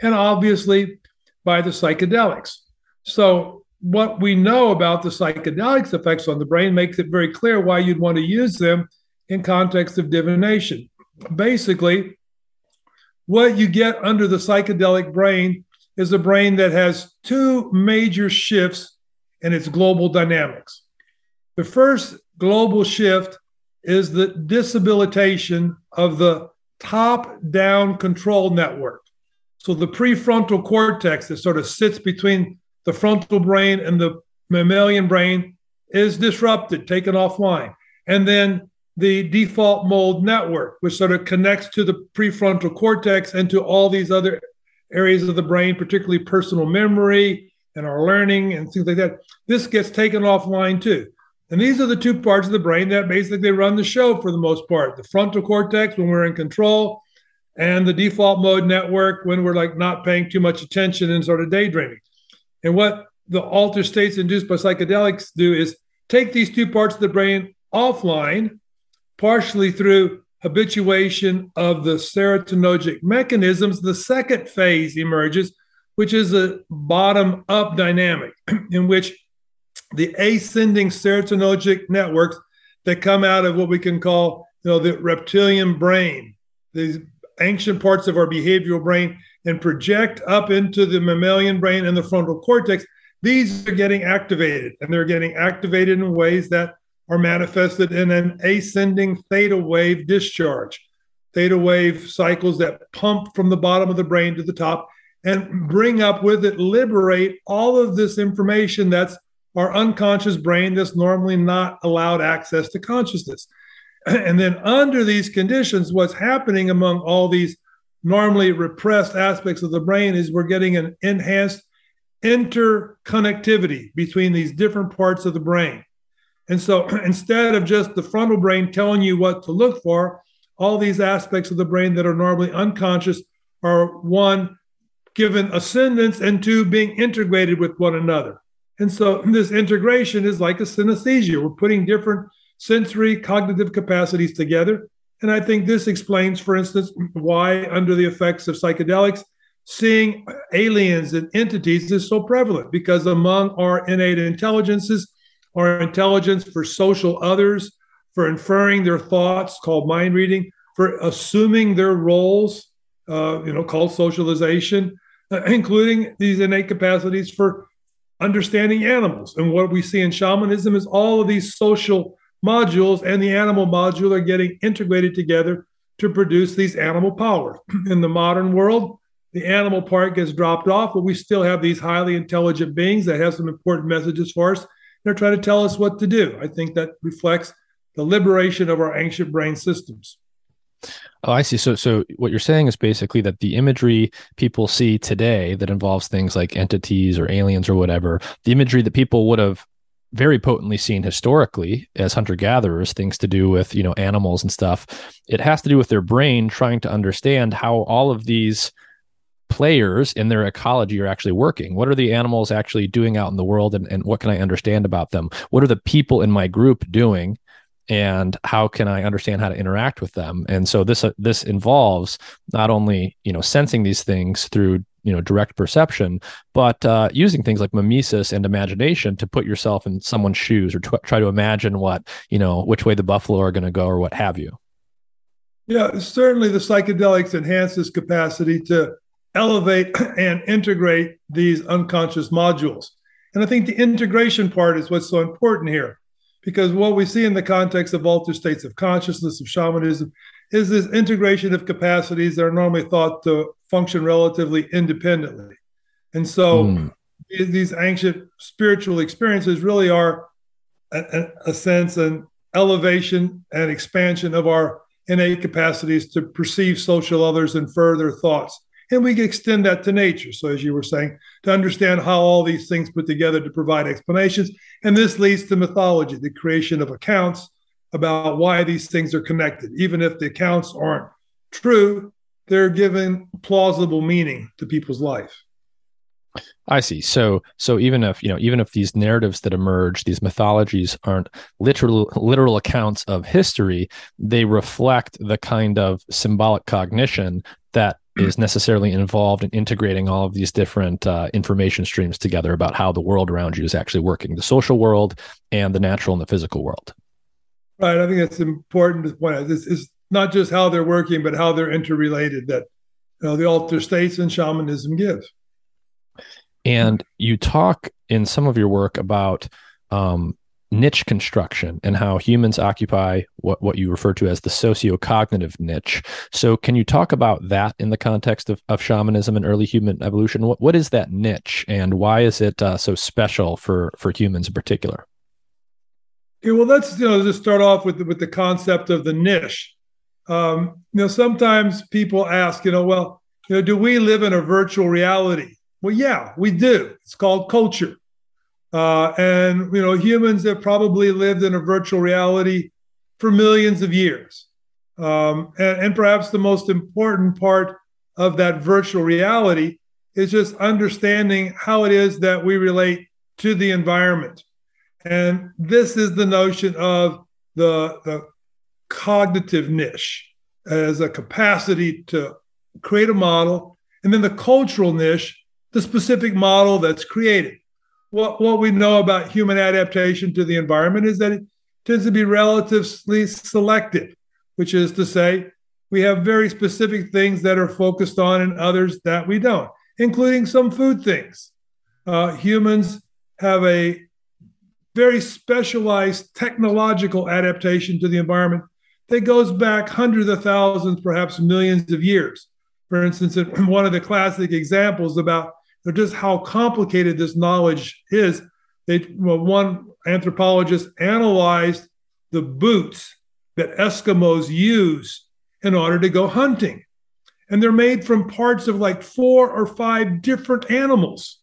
and obviously by the psychedelics. So, what we know about the psychedelics effects on the brain makes it very clear why you'd want to use them in context of divination basically, what you get under the psychedelic brain is a brain that has two major shifts in its global dynamics. The first global shift is the disabilitation of the top down control network. So the prefrontal cortex that sort of sits between the frontal brain and the mammalian brain is disrupted, taken offline. And then the default mode network, which sort of connects to the prefrontal cortex and to all these other areas of the brain, particularly personal memory and our learning and things like that. This gets taken offline too. And these are the two parts of the brain that basically run the show for the most part the frontal cortex when we're in control, and the default mode network when we're like not paying too much attention and sort of daydreaming. And what the altered states induced by psychedelics do is take these two parts of the brain offline partially through habituation of the serotonergic mechanisms, the second phase emerges, which is a bottom up dynamic in which the ascending serotonergic networks that come out of what we can call you know, the reptilian brain, these ancient parts of our behavioral brain, and project up into the mammalian brain and the frontal cortex. These are getting activated, and they're getting activated in ways that are manifested in an ascending theta wave discharge. Theta wave cycles that pump from the bottom of the brain to the top and bring up with it, liberate all of this information that's our unconscious brain that's normally not allowed access to consciousness. And then, under these conditions, what's happening among all these normally repressed aspects of the brain is we're getting an enhanced interconnectivity between these different parts of the brain. And so instead of just the frontal brain telling you what to look for, all these aspects of the brain that are normally unconscious are one, given ascendance, and two, being integrated with one another. And so this integration is like a synesthesia. We're putting different sensory cognitive capacities together. And I think this explains, for instance, why, under the effects of psychedelics, seeing aliens and entities is so prevalent because among our innate intelligences, our intelligence for social others, for inferring their thoughts, called mind reading, for assuming their roles, uh, you know, called socialization, uh, including these innate capacities for understanding animals. And what we see in shamanism is all of these social modules and the animal module are getting integrated together to produce these animal powers. In the modern world, the animal part gets dropped off, but we still have these highly intelligent beings that have some important messages for us. They're trying to tell us what to do. I think that reflects the liberation of our ancient brain systems. Oh, I see. So, so what you're saying is basically that the imagery people see today that involves things like entities or aliens or whatever, the imagery that people would have very potently seen historically as hunter gatherers, things to do with you know animals and stuff. It has to do with their brain trying to understand how all of these players in their ecology are actually working. What are the animals actually doing out in the world, and, and what can I understand about them? What are the people in my group doing? and how can I understand how to interact with them? And so this uh, this involves not only you know sensing these things through you know direct perception, but uh, using things like mimesis and imagination to put yourself in someone's shoes or try to imagine what you know which way the buffalo are going to go or what have you. Yeah, certainly the psychedelics enhance this capacity to elevate and integrate these unconscious modules. And I think the integration part is what's so important here because what we see in the context of altered states of consciousness, of shamanism, is this integration of capacities that are normally thought to function relatively independently. And so mm. these ancient spiritual experiences really are a, a, sense an elevation and expansion of our innate capacities to perceive social others and further thoughts and we extend that to nature. So, as you were saying, to understand how all these things put together to provide explanations. And this leads to mythology, the creation of accounts about why these things are connected. Even if the accounts aren't true, they're given plausible meaning to people's life. I see. So so even if, you know, even if these narratives that emerge, these mythologies aren't literal literal accounts of history, they reflect the kind of symbolic cognition that is necessarily involved in integrating all of these different uh, information streams together about how the world around you is actually working the social world and the natural and the physical world. Right i think it's important to point out this is not just how they're working but how they're interrelated that you know, the alter states and shamanism give and you talk in some of your work about um, niche construction and how humans occupy what, what you refer to as the socio-cognitive niche. So can you talk about that in the context of, of shamanism and early human evolution? What, what is that niche and why is it uh, so special for, for humans in particular? Okay, well, let's you know just start off with the, with the concept of the niche. Um, you know, sometimes people ask, you know, well, you know, do we live in a virtual reality? Well, yeah, we do. It's called culture. Uh, and you know, humans have probably lived in a virtual reality for millions of years. Um, and, and perhaps the most important part of that virtual reality is just understanding how it is that we relate to the environment. And this is the notion of the, the cognitive niche as a capacity to create a model, and then the cultural niche, the specific model that's created what, what we know about human adaptation to the environment is that it tends to be relatively selective, which is to say, we have very specific things that are focused on and others that we don't, including some food things. Uh, humans have a very specialized technological adaptation to the environment that goes back hundreds of thousands, perhaps millions of years. For instance, one of the classic examples about just how complicated this knowledge is. they well, one anthropologist analyzed the boots that Eskimos use in order to go hunting. And they're made from parts of like four or five different animals.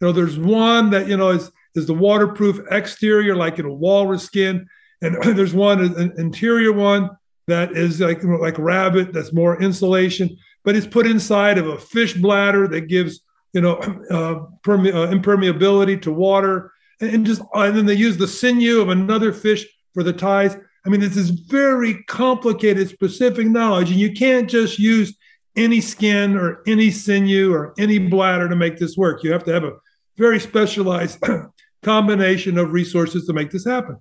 You know, there's one that, you know, is, is the waterproof exterior, like in a walrus skin. And there's one, an interior one that is like, like rabbit, that's more insulation, but it's put inside of a fish bladder that gives, you know, uh, perme- uh, impermeability to water. And, and just, and then they use the sinew of another fish for the ties. I mean, this is very complicated, specific knowledge, and you can't just use any skin or any sinew or any bladder to make this work. You have to have a very specialized combination of resources to make this happen.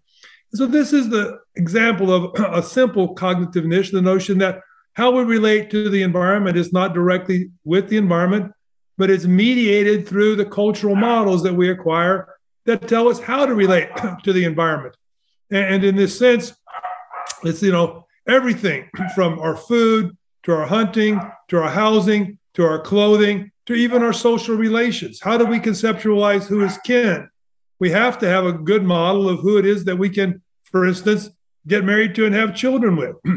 So, this is the example of a simple cognitive niche the notion that how we relate to the environment is not directly with the environment, but it's mediated through the cultural models that we acquire that tell us how to relate to the environment. And in this sense, it's, you know, everything from our food to our hunting to our housing to our clothing to even our social relations. How do we conceptualize who is kin? We have to have a good model of who it is that we can, for instance, get married to and have children with.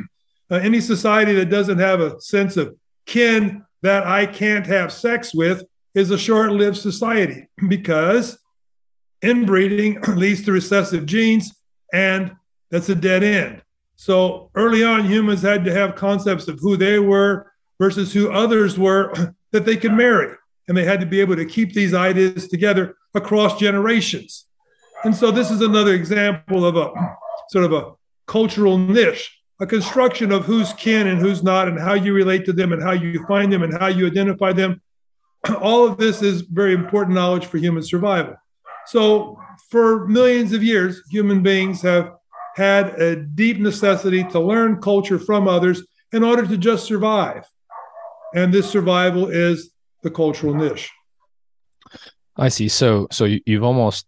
uh, any society that doesn't have a sense of kin that I can't have sex with is a short lived society because inbreeding leads to recessive genes, and that's a dead end. So early on, humans had to have concepts of who they were versus who others were that they could marry. And they had to be able to keep these ideas together across generations. And so this is another example of a sort of a cultural niche, a construction of who's kin and who's not, and how you relate to them and how you find them and how you identify them. All of this is very important knowledge for human survival. So for millions of years, human beings have had a deep necessity to learn culture from others in order to just survive. And this survival is the cultural niche. I see. So, so you've almost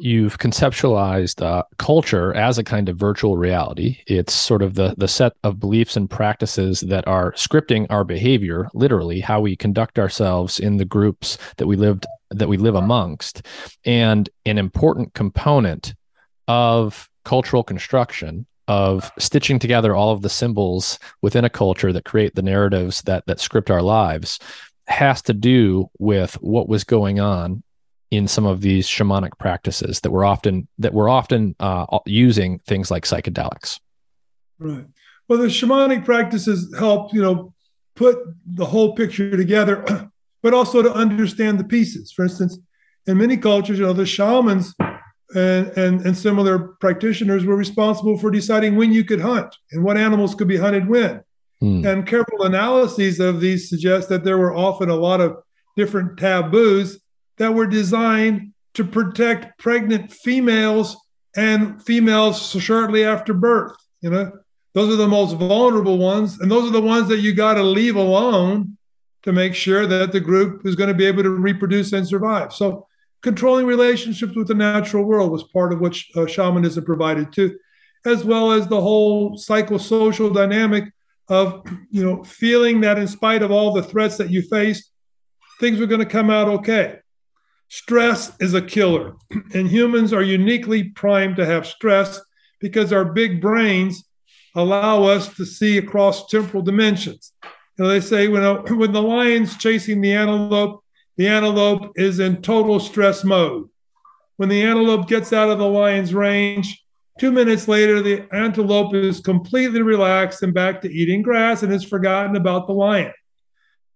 you've conceptualized uh, culture as a kind of virtual reality. It's sort of the the set of beliefs and practices that are scripting our behavior, literally how we conduct ourselves in the groups that we lived that we live amongst. And an important component of cultural construction of stitching together all of the symbols within a culture that create the narratives that that script our lives has to do with what was going on in some of these shamanic practices that were often that were often uh, using things like psychedelics. Right. Well, the shamanic practices help you know put the whole picture together, but also to understand the pieces. For instance, in many cultures, you know, the shamans and, and, and similar practitioners were responsible for deciding when you could hunt and what animals could be hunted when. Hmm. And careful analyses of these suggest that there were often a lot of different taboos that were designed to protect pregnant females and females shortly after birth. You know, those are the most vulnerable ones, and those are the ones that you got to leave alone to make sure that the group is going to be able to reproduce and survive. So controlling relationships with the natural world was part of what uh, shamanism provided too, as well as the whole psychosocial dynamic of you know feeling that in spite of all the threats that you faced, things were going to come out okay. Stress is a killer, and humans are uniquely primed to have stress because our big brains allow us to see across temporal dimensions. You know, they say when, a, when the lion's chasing the antelope, the antelope is in total stress mode. When the antelope gets out of the lion's range, two minutes later, the antelope is completely relaxed and back to eating grass and has forgotten about the lion.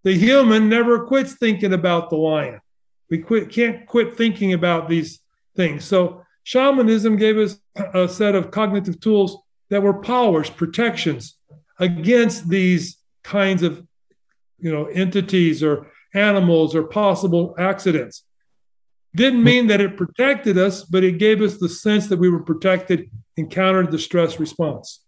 The human never quits thinking about the lion. We quit, can't quit thinking about these things. So, shamanism gave us a set of cognitive tools that were powers, protections against these kinds of you know entities or animals or possible accidents. Didn't mean that it protected us, but it gave us the sense that we were protected and countered the stress response.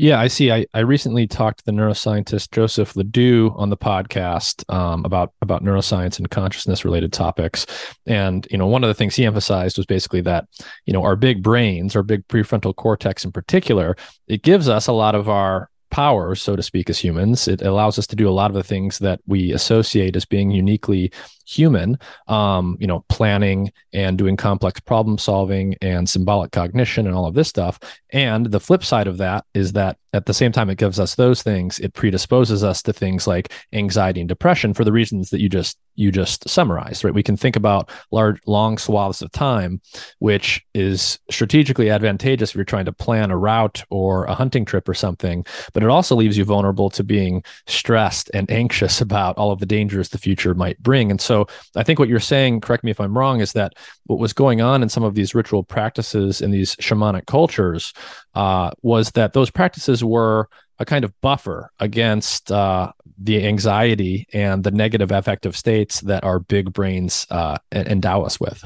Yeah, I see. I, I recently talked to the neuroscientist Joseph LeDoux on the podcast um, about about neuroscience and consciousness related topics, and you know one of the things he emphasized was basically that you know our big brains, our big prefrontal cortex in particular, it gives us a lot of our powers, so to speak, as humans. It allows us to do a lot of the things that we associate as being uniquely human, um, you know, planning and doing complex problem solving and symbolic cognition and all of this stuff. And the flip side of that is that at the same time it gives us those things, it predisposes us to things like anxiety and depression for the reasons that you just you just summarized, right? We can think about large long swaths of time, which is strategically advantageous if you're trying to plan a route or a hunting trip or something, but it also leaves you vulnerable to being stressed and anxious about all of the dangers the future might bring. And so I think what you're saying, correct me if I'm wrong, is that what was going on in some of these ritual practices in these shamanic cultures uh, was that those practices were a kind of buffer against uh, the anxiety and the negative affective states that our big brains uh, endow us with.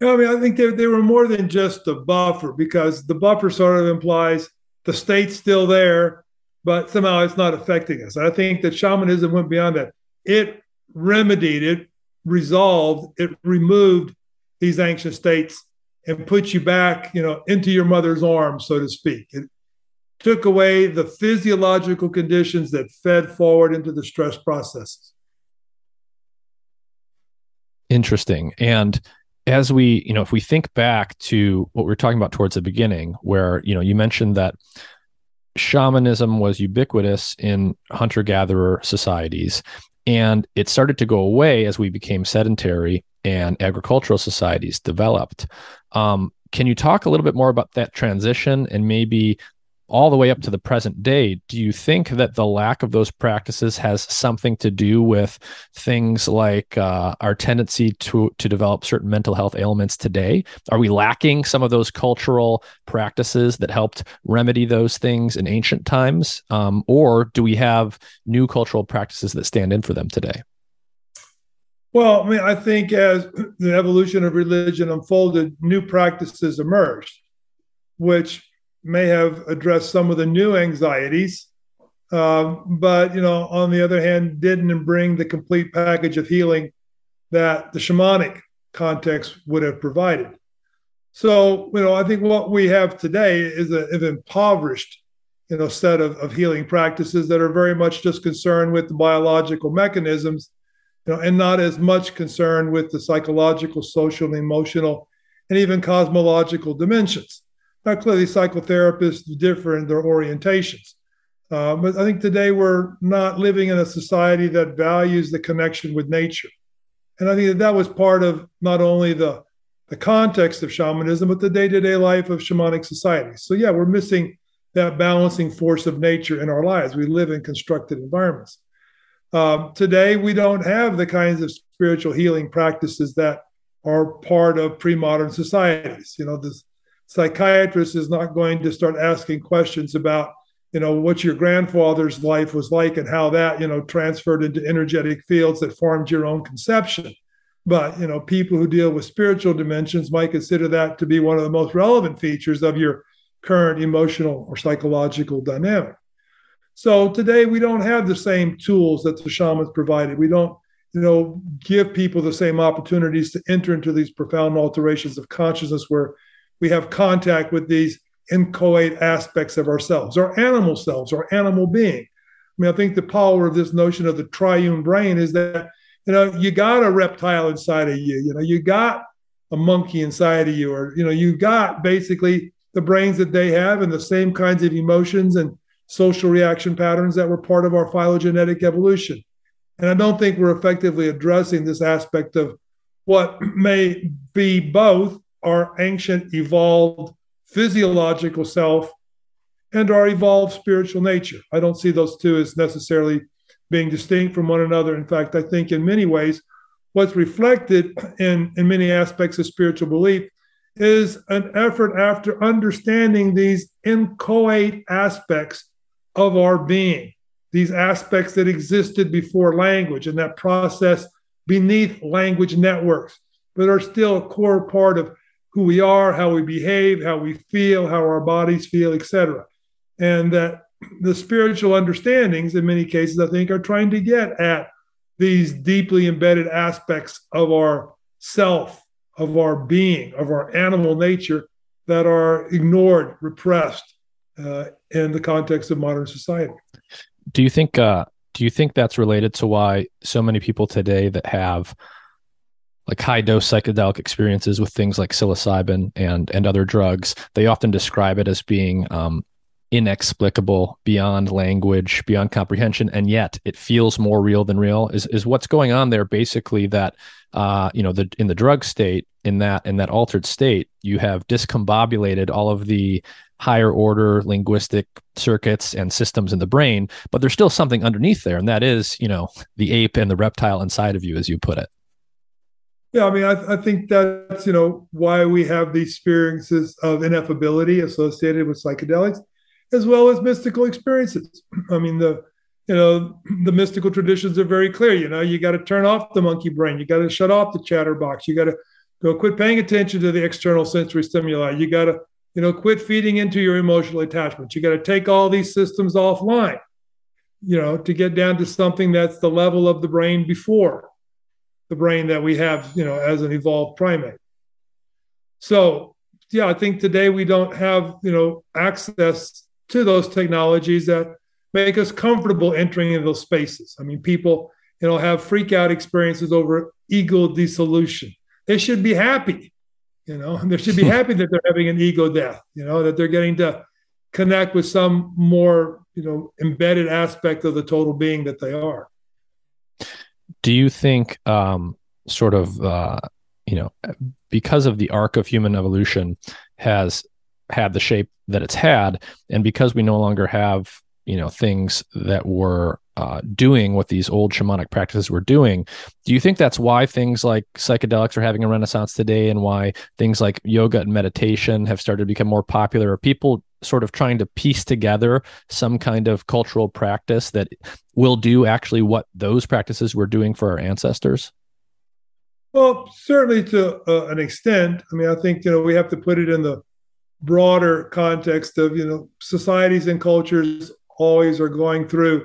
I mean, I think they, they were more than just a buffer because the buffer sort of implies the state's still there, but somehow it's not affecting us. I think that shamanism went beyond that. It remedied it, resolved, it removed these anxious states and put you back, you know, into your mother's arms, so to speak. It took away the physiological conditions that fed forward into the stress processes. Interesting. And as we, you know, if we think back to what we were talking about towards the beginning, where, you know, you mentioned that shamanism was ubiquitous in hunter gatherer societies and it started to go away as we became sedentary and agricultural societies developed. Um, can you talk a little bit more about that transition and maybe all the way up to the present day, do you think that the lack of those practices has something to do with things like uh, our tendency to to develop certain mental health ailments today? Are we lacking some of those cultural practices that helped remedy those things in ancient times, um, or do we have new cultural practices that stand in for them today? Well, I mean, I think as the evolution of religion unfolded, new practices emerged, which may have addressed some of the new anxieties, uh, but you know, on the other hand, didn't bring the complete package of healing that the shamanic context would have provided. So, you know, I think what we have today is a, an impoverished, you know, set of, of healing practices that are very much just concerned with the biological mechanisms, you know, and not as much concerned with the psychological, social, emotional, and even cosmological dimensions. Now, clearly, psychotherapists differ in their orientations. Uh, but I think today we're not living in a society that values the connection with nature. And I think that that was part of not only the, the context of shamanism, but the day to day life of shamanic societies. So, yeah, we're missing that balancing force of nature in our lives. We live in constructed environments. Um, today, we don't have the kinds of spiritual healing practices that are part of pre modern societies. You know, this psychiatrist is not going to start asking questions about you know what your grandfather's life was like and how that you know transferred into energetic fields that formed your own conception. But you know people who deal with spiritual dimensions might consider that to be one of the most relevant features of your current emotional or psychological dynamic. So today we don't have the same tools that the shamans provided. We don't you know give people the same opportunities to enter into these profound alterations of consciousness where we have contact with these inchoate aspects of ourselves, our animal selves, our animal being. I mean, I think the power of this notion of the triune brain is that, you know, you got a reptile inside of you, you know, you got a monkey inside of you, or, you know, you got basically the brains that they have and the same kinds of emotions and social reaction patterns that were part of our phylogenetic evolution. And I don't think we're effectively addressing this aspect of what may be both our ancient evolved physiological self and our evolved spiritual nature. I don't see those two as necessarily being distinct from one another. In fact, I think in many ways, what's reflected in, in many aspects of spiritual belief is an effort after understanding these inchoate aspects of our being, these aspects that existed before language and that process beneath language networks, but are still a core part of who we are, how we behave, how we feel, how our bodies feel, etc. And that the spiritual understandings, in many cases, I think, are trying to get at these deeply embedded aspects of our self, of our being, of our animal nature that are ignored, repressed, uh, in the context of modern society. Do you think? Uh, do you think that's related to why so many people today that have like high dose psychedelic experiences with things like psilocybin and and other drugs, they often describe it as being um, inexplicable, beyond language, beyond comprehension, and yet it feels more real than real. Is is what's going on there? Basically, that uh, you know, the in the drug state, in that in that altered state, you have discombobulated all of the higher order linguistic circuits and systems in the brain, but there's still something underneath there, and that is, you know, the ape and the reptile inside of you, as you put it. Yeah, I mean, I, I think that's you know why we have these experiences of ineffability associated with psychedelics as well as mystical experiences. I mean, the you know the mystical traditions are very clear. You know, you got to turn off the monkey brain. You got to shut off the chatterbox. You got to go quit paying attention to the external sensory stimuli. You got to you know quit feeding into your emotional attachments. You got to take all these systems offline. You know, to get down to something that's the level of the brain before the brain that we have. You know, as an evolved primate. So yeah, I think today we don't have you know access to those technologies that make us comfortable entering into those spaces. I mean, people, you know, have freak out experiences over ego dissolution. They should be happy, you know, they should be happy that they're having an ego death, you know, that they're getting to connect with some more, you know, embedded aspect of the total being that they are. Do you think, um, sort of, uh, you know, because of the arc of human evolution has had the shape that it's had and because we no longer have you know things that were uh, doing what these old shamanic practices were doing do you think that's why things like psychedelics are having a renaissance today and why things like yoga and meditation have started to become more popular? Are people sort of trying to piece together some kind of cultural practice that will do actually what those practices were doing for our ancestors? Well certainly to uh, an extent. I mean i think you know we have to put it in the broader context of you know societies and cultures always are going through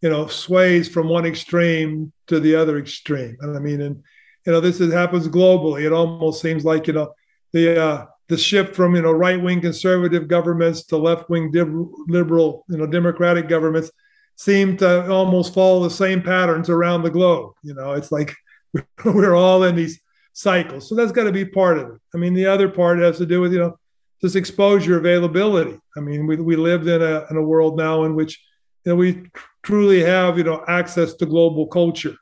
you know sways from one extreme to the other extreme. And i mean and you know this is, happens globally. It almost seems like you know the uh the shift from you know right wing conservative governments to left wing liberal you know democratic governments seem to almost follow the same patterns around the globe you know it's like we're all in these cycles so that's got to be part of it i mean the other part has to do with you know this exposure availability. I mean, we, we live in a, in a world now in which you know, we truly have you know access to global culture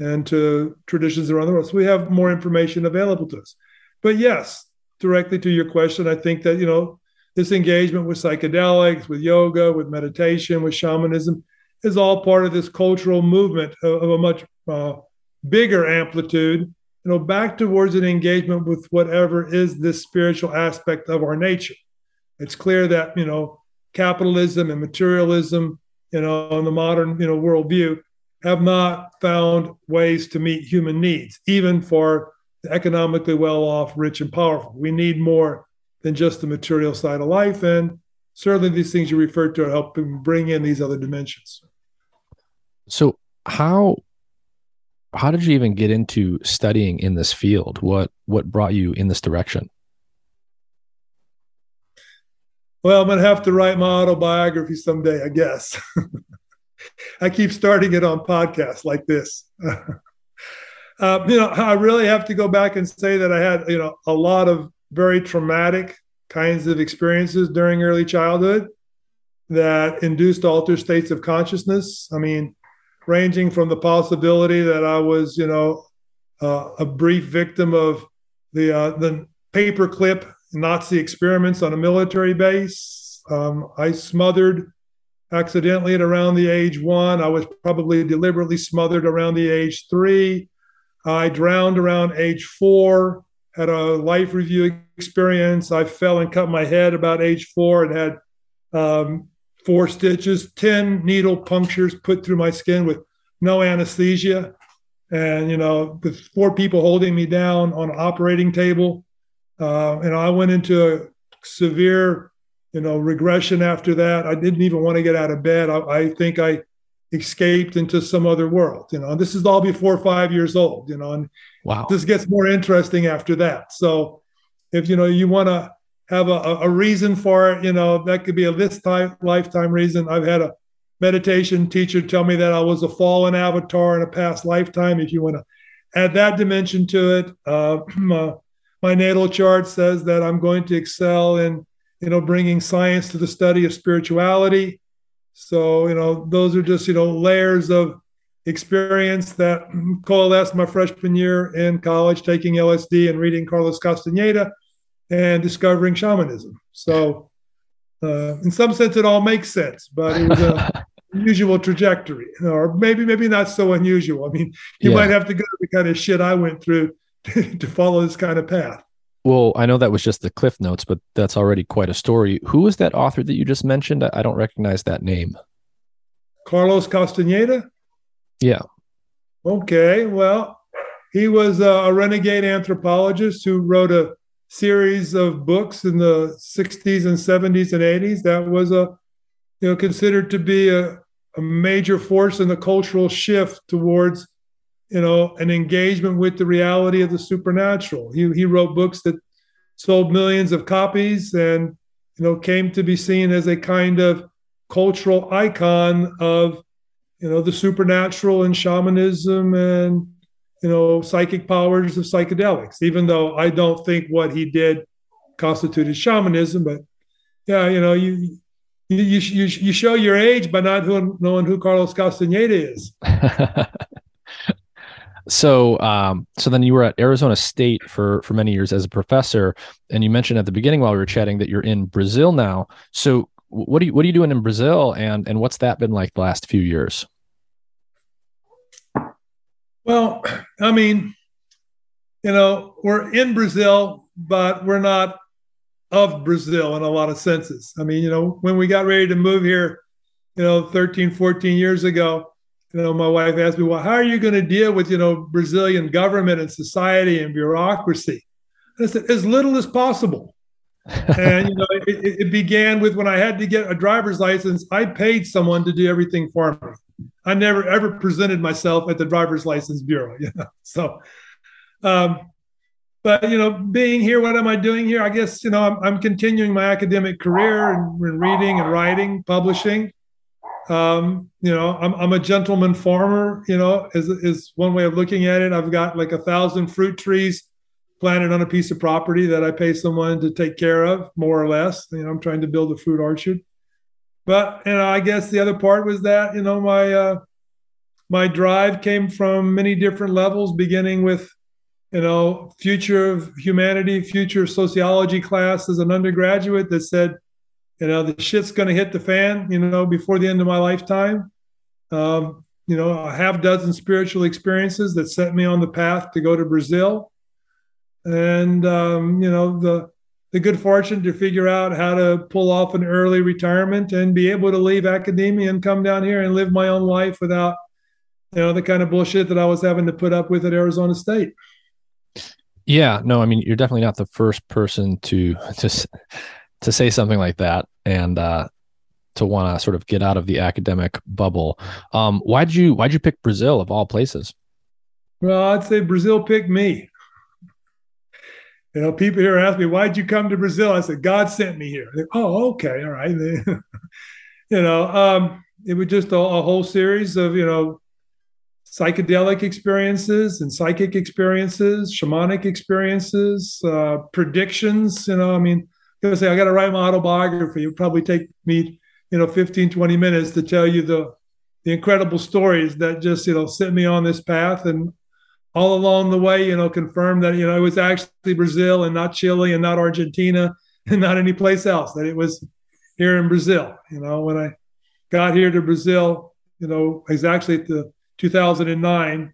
and to traditions around the world. So we have more information available to us. But yes, directly to your question, I think that you know this engagement with psychedelics, with yoga, with meditation, with shamanism is all part of this cultural movement of, of a much uh, bigger amplitude you know, back towards an engagement with whatever is this spiritual aspect of our nature. It's clear that, you know, capitalism and materialism, you know, in the modern, you know, worldview have not found ways to meet human needs, even for the economically well off, rich, and powerful. We need more than just the material side of life. And certainly these things you referred to are helping bring in these other dimensions. So, how how did you even get into studying in this field? What what brought you in this direction? Well, I'm gonna have to write my autobiography someday, I guess. I keep starting it on podcasts like this. uh, you know, I really have to go back and say that I had, you know, a lot of very traumatic kinds of experiences during early childhood that induced altered states of consciousness. I mean, ranging from the possibility that I was, you know, uh, a brief victim of the uh, the paperclip Nazi experiments on a military base. Um, I smothered accidentally at around the age one. I was probably deliberately smothered around the age three. I drowned around age four. Had a life review experience. I fell and cut my head about age four and had um, four stitches, 10 needle punctures put through my skin with no anesthesia. And, you know, with four people holding me down on an operating table. Uh, and I went into a severe, you know, regression after that. I didn't even want to get out of bed. I, I think I escaped into some other world. You know, and this is all before five years old, you know, and wow. this gets more interesting after that. So if, you know, you want to, have a, a reason for it. You know, that could be a this time lifetime reason. I've had a meditation teacher tell me that I was a fallen avatar in a past lifetime. If you want to add that dimension to it, uh, my, my natal chart says that I'm going to excel in, you know, bringing science to the study of spirituality. So, you know, those are just, you know, layers of experience that coalesced my freshman year in college, taking LSD and reading Carlos Castaneda and discovering shamanism. So, uh, in some sense, it all makes sense, but it was a unusual trajectory, or maybe maybe not so unusual. I mean, you yeah. might have to go through the kind of shit I went through to, to follow this kind of path. Well, I know that was just the cliff notes, but that's already quite a story. Who was that author that you just mentioned? I don't recognize that name. Carlos Castaneda. Yeah. Okay. Well, he was a renegade anthropologist who wrote a series of books in the 60s and 70s and 80s that was a you know considered to be a, a major force in the cultural shift towards you know an engagement with the reality of the supernatural. He, he wrote books that sold millions of copies and you know came to be seen as a kind of cultural icon of you know the supernatural and shamanism and you know psychic powers of psychedelics even though i don't think what he did constituted shamanism but yeah you know you you you, you show your age by not knowing who carlos castaneda is so um so then you were at arizona state for for many years as a professor and you mentioned at the beginning while we were chatting that you're in brazil now so what are you what are you doing in Brazil and and what's that been like the last few years? Well, I mean, you know, we're in Brazil, but we're not of Brazil in a lot of senses. I mean, you know, when we got ready to move here, you know, 13, 14 years ago, you know, my wife asked me, well, how are you going to deal with, you know, Brazilian government and society and bureaucracy? I said, as little as possible and you know, it, it, began with when I had to get a driver's license. I paid someone to do everything for me. I never ever presented myself at the driver's license bureau. You know, so. Um, but you know, being here, what am I doing here? I guess you know, I'm, I'm continuing my academic career and, and reading and writing, publishing. Um, you know, I'm, I'm a gentleman farmer. You know, is is one way of looking at it. I've got like a thousand fruit trees planted on a piece of property that I pay someone to take care of, more or less. You know, I'm trying to build a fruit orchard. But you know, I guess the other part was that you know my uh, my drive came from many different levels, beginning with you know future of humanity, future sociology class as an undergraduate that said, you know, the shit's going to hit the fan, you know, before the end of my lifetime. Um, you know, a half dozen spiritual experiences that set me on the path to go to Brazil and um, you know the the good fortune to figure out how to pull off an early retirement and be able to leave academia and come down here and live my own life without you know the kind of bullshit that I was having to put up with at Arizona State. Yeah, no, I mean you're definitely not the first person to to to say something like that and uh, to want to sort of get out of the academic bubble. Um, why'd you why'd you pick Brazil of all places? Well, I'd say Brazil picked me. You know, people here ask me, why'd you come to Brazil? I said, God sent me here. They, oh, okay, all right. you know, um, it was just a, a, whole series of, you know, psychedelic experiences and psychic experiences, shamanic experiences, uh, predictions. You know, I mean, Gonna say I got to write my autobiography. It would probably take me, you know, 15, 20 minutes to tell you the the incredible stories that just, you know, set me on this path. And all along the way, you know, confirmed that, you know, it was actually Brazil and not Chile and not Argentina and not any place else, that it was here in Brazil. You know, when I got here to Brazil, you know, exactly at the 2009,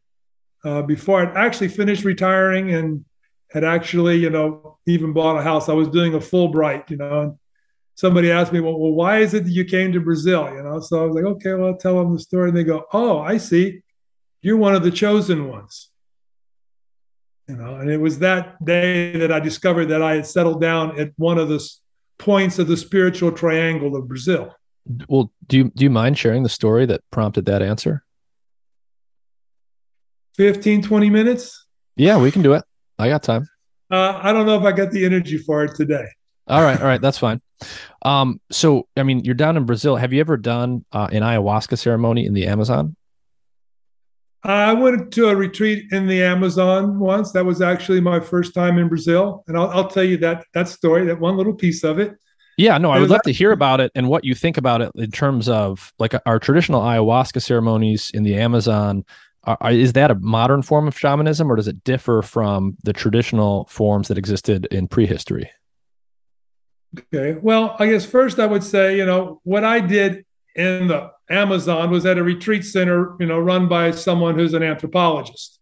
uh, before I'd actually finished retiring and had actually, you know, even bought a house. I was doing a Fulbright, you know, and somebody asked me, well, well, why is it that you came to Brazil? You know, so I was like, okay, well, I'll tell them the story. And they go, oh, I see. You're one of the chosen ones you know and it was that day that i discovered that i had settled down at one of the points of the spiritual triangle of brazil well do you do you mind sharing the story that prompted that answer 15 20 minutes yeah we can do it i got time uh, i don't know if i got the energy for it today All right, all right, that's fine. Um, so I mean, you're down in Brazil. Have you ever done uh, an ayahuasca ceremony in the Amazon? I went to a retreat in the Amazon once. That was actually my first time in Brazil, and I'll, I'll tell you that that story, that one little piece of it. Yeah, no, I would love to hear about it and what you think about it in terms of like our traditional ayahuasca ceremonies in the Amazon. Are, is that a modern form of shamanism, or does it differ from the traditional forms that existed in prehistory? Okay. Well, I guess first I would say, you know, what I did in the Amazon was at a retreat center, you know, run by someone who's an anthropologist.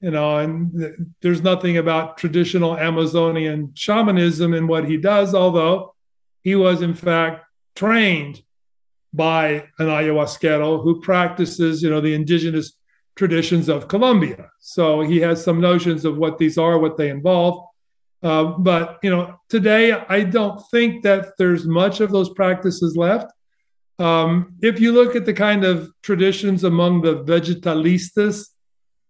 You know, and th- there's nothing about traditional Amazonian shamanism in what he does, although he was in fact trained by an ayahuasquero who practices, you know, the indigenous traditions of Colombia. So he has some notions of what these are, what they involve. Uh, but you know, today I don't think that there's much of those practices left. Um, if you look at the kind of traditions among the vegetalistas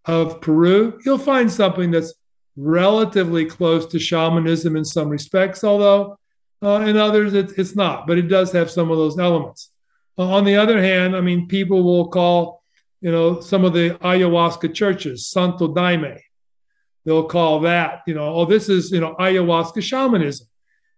of Peru, you'll find something that's relatively close to shamanism in some respects, although uh, in others it, it's not. But it does have some of those elements. Uh, on the other hand, I mean, people will call, you know, some of the ayahuasca churches Santo Daime they'll call that, you know, oh, this is, you know, ayahuasca shamanism.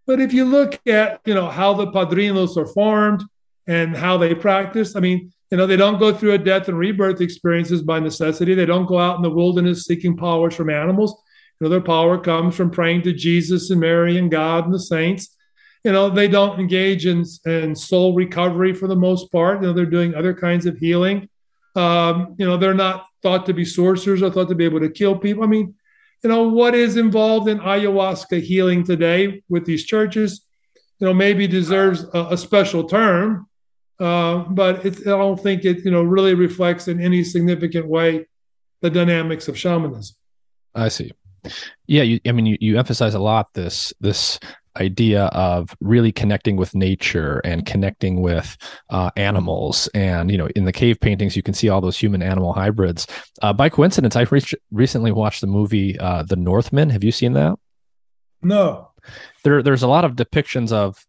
But if you look at, you know, how the padrinos are formed and how they practice, I mean, you know, they don't go through a death and rebirth experiences by necessity. They don't go out in the wilderness seeking powers from animals. You know, their power comes from praying to Jesus and Mary and God and the saints. You know, they don't engage in, in soul recovery for the most part. You know, they're doing other kinds of healing. Um, you know, they're not thought to be sorcerers or thought to be able to kill people. I mean, you know, what is involved in ayahuasca healing today with these churches, you know, maybe deserves a, a special term, uh, but I don't think it, you know, really reflects in any significant way the dynamics of shamanism. I see. Yeah, you, I mean, you, you emphasize a lot this this idea of really connecting with nature and connecting with uh, animals. And, you know, in the cave paintings, you can see all those human animal hybrids. Uh, by coincidence, I re- recently watched the movie uh, The Northman Have you seen that? No. There, there's a lot of depictions of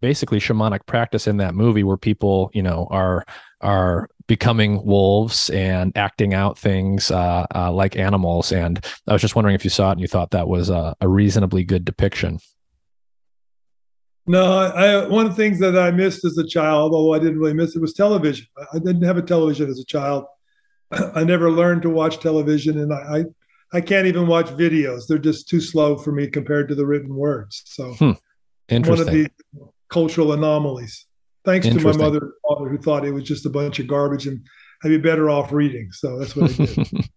basically shamanic practice in that movie where people, you know, are are becoming wolves and acting out things uh, uh, like animals. And I was just wondering if you saw it and you thought that was a, a reasonably good depiction. No, I, one of the things that I missed as a child, although I didn't really miss it, was television. I didn't have a television as a child. I never learned to watch television, and I, I, I can't even watch videos. They're just too slow for me compared to the written words. So, hmm. one of the cultural anomalies. Thanks to my mother and father, who thought it was just a bunch of garbage, and I'd be better off reading. So that's what I did.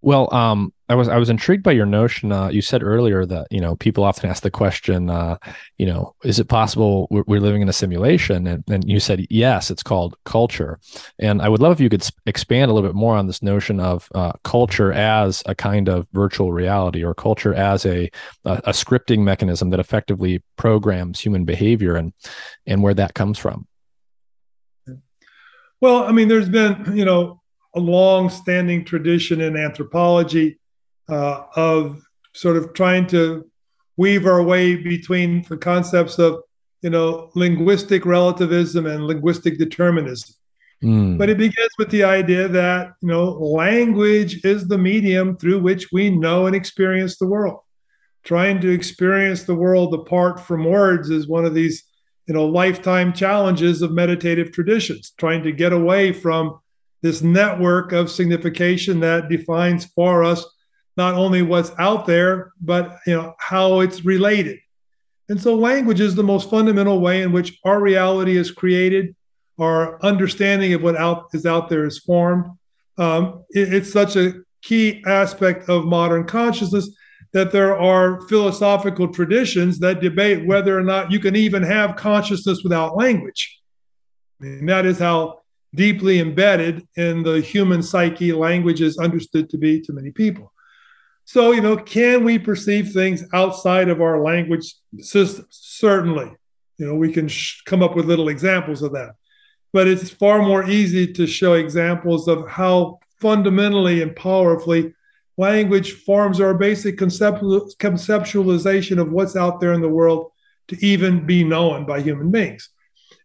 Well, um, I was I was intrigued by your notion. Uh, you said earlier that you know people often ask the question, uh, you know, is it possible we're, we're, living in a simulation? And, and you said yes, it's called culture. And I would love if you could sp- expand a little bit more on this notion of uh, culture as a kind of virtual reality, or culture as a, a a scripting mechanism that effectively programs human behavior, and and where that comes from. Well, I mean, there's been you know a long-standing tradition in anthropology uh, of sort of trying to weave our way between the concepts of you know linguistic relativism and linguistic determinism. Mm. but it begins with the idea that you know language is the medium through which we know and experience the world. Trying to experience the world apart from words is one of these you know lifetime challenges of meditative traditions. Trying to get away from this network of signification that defines for us not only what's out there, but you know how it's related. And so language is the most fundamental way in which our reality is created, our understanding of what out is out there is formed. Um, it, it's such a key aspect of modern consciousness that there are philosophical traditions that debate whether or not you can even have consciousness without language. And that is how deeply embedded in the human psyche language is understood to be to many people. So, you know, can we perceive things outside of our language system? Certainly. You know, we can sh- come up with little examples of that. But it's far more easy to show examples of how fundamentally and powerfully language forms our basic conceptual, conceptualization of what's out there in the world to even be known by human beings.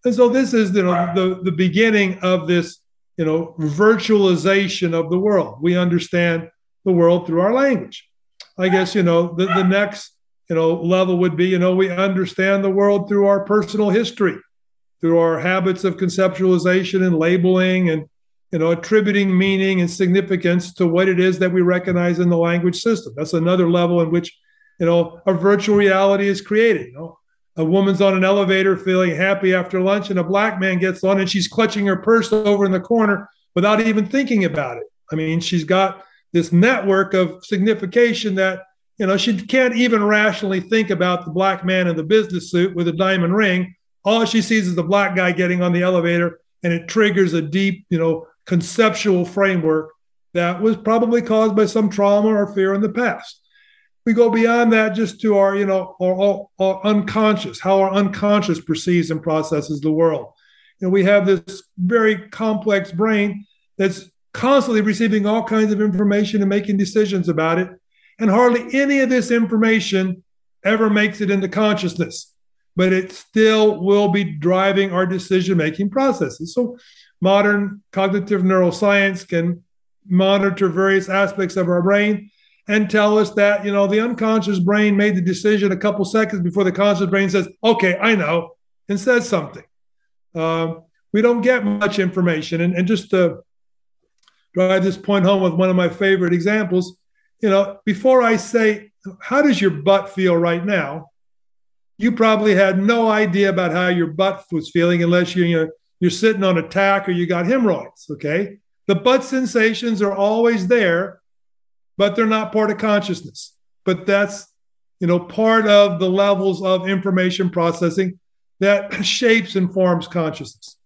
And so this is you know, the, the beginning of this you know, virtualization of the world. We understand the world through our language. I guess, you know, the, the next, you know, level would be, you know, we understand the world through our personal history, through our habits of conceptualization and labeling and, you know, attributing meaning and significance to what it is that we recognize in the language system. That's another level in which, you know, a virtual reality is created. You know, a woman's on an elevator feeling happy after lunch, and a black man gets on and she's clutching her purse over in the corner without even thinking about it. I mean, she's got this network of signification that you know she can't even rationally think about the black man in the business suit with a diamond ring. All she sees is the black guy getting on the elevator, and it triggers a deep, you know, conceptual framework that was probably caused by some trauma or fear in the past we go beyond that just to our, you know, our, our, unconscious, how our unconscious perceives and processes the world. And we have this very complex brain that's constantly receiving all kinds of information and making decisions about it. And hardly any of this information ever makes it into consciousness, but it still will be driving our decision making processes. So, modern cognitive neuroscience can monitor various aspects of our brain and tell us that you know the unconscious brain made the decision a couple seconds before the conscious brain says okay i know and says something. Uh, we don't get much information. And, and just to drive this point home with one of my favorite examples you know before i say how does your butt feel right now? You probably had no idea about how your butt was feeling unless you, you know, you're sitting on a tack or you got hemorrhoids okay? The butt sensations are always there but they're not part of consciousness. But that's you know part of the levels of information processing that shapes and forms consciousness.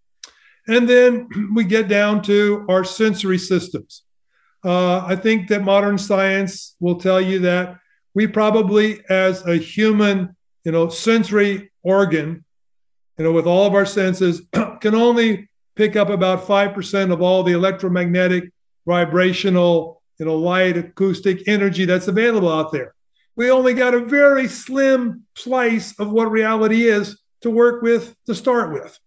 And then we get down to our sensory systems. Uh, I think that modern science will tell you that we probably, as a human, you know, sensory organ, you know, with all of our senses, can only pick up about 5% of all the electromagnetic, vibrational, you know, light, acoustic energy that's available out there. We only got a very slim slice of what reality is to work with to start with.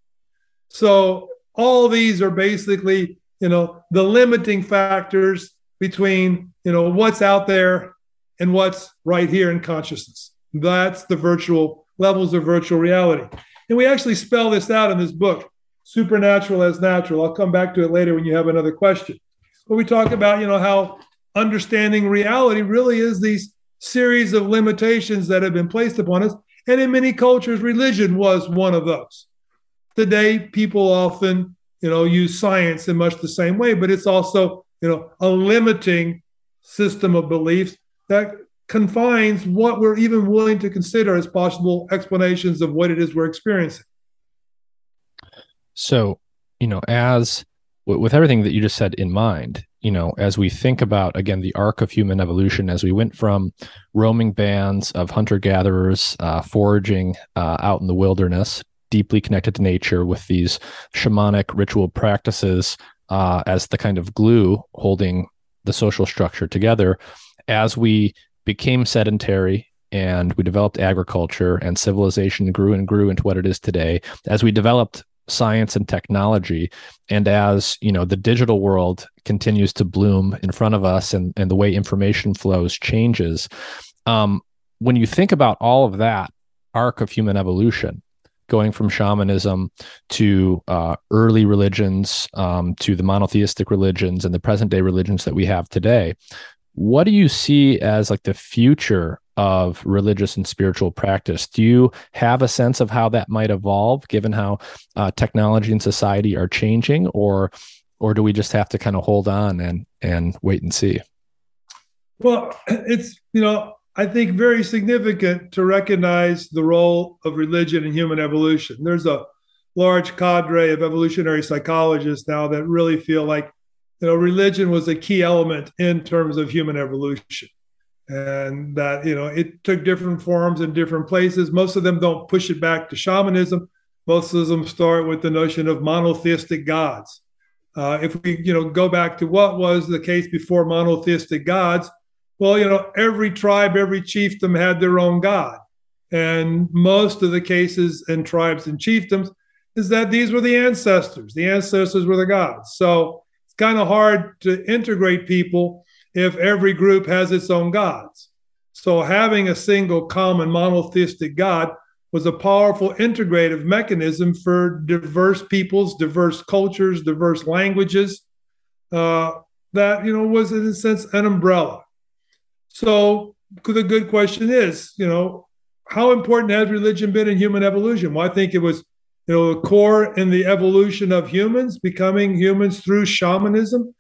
So all these are basically, you know, the limiting factors between, you know, what's out there and what's right here in consciousness. That's the virtual levels of virtual reality. And we actually spell this out in this book, Supernatural as Natural. I'll come back to it later when you have another question where we talk about, you know, how understanding reality really is these series of limitations that have been placed upon us. And in many cultures, religion was one of those. Today, people often, you know, use science in much the same way, but it's also, you know, a limiting system of beliefs that confines what we're even willing to consider as possible explanations of what it is we're experiencing. So, you know, as with everything that you just said in mind, you know, as we think about again the arc of human evolution, as we went from roaming bands of hunter gatherers uh, foraging uh, out in the wilderness, deeply connected to nature, with these shamanic ritual practices uh, as the kind of glue holding the social structure together, as we became sedentary and we developed agriculture and civilization grew and grew into what it is today as we developed science and technology. And as you know the digital world continues to bloom in front of us and, and the way information flows changes um, when you think about all of that arc of human evolution going from shamanism to uh, early religions um, to the monotheistic religions and the present day religions that we have today what do you see as like the future of religious and spiritual practice. Do you have a sense of how that might evolve, given how uh, technology and society are changing, or or do we just have to kind of hold on and and wait and see? Well, it's you know I think very significant to recognize the role of religion in human evolution. There's a large cadre of evolutionary psychologists now that really feel like you know religion was a key element in terms of human evolution and that you know it took different forms in different places most of them don't push it back to shamanism most of them start with the notion of monotheistic gods uh, if we you know go back to what was the case before monotheistic gods Well, you know, every tribe, every chiefdom had their own god. And most of the cases in tribes and chiefdoms is that these were the ancestors. The ancestors were the gods. So it's kind of hard to integrate people if every group has its own gods. So having a single common monotheistic God was a powerful integrative mechanism for diverse peoples, diverse cultures, diverse languages. Uh, that you know was in a sense an umbrella. So the good question is, you know, how important has religion been in human evolution? Well, I think it was, you know, a core in the evolution of humans, becoming humans through shamanism.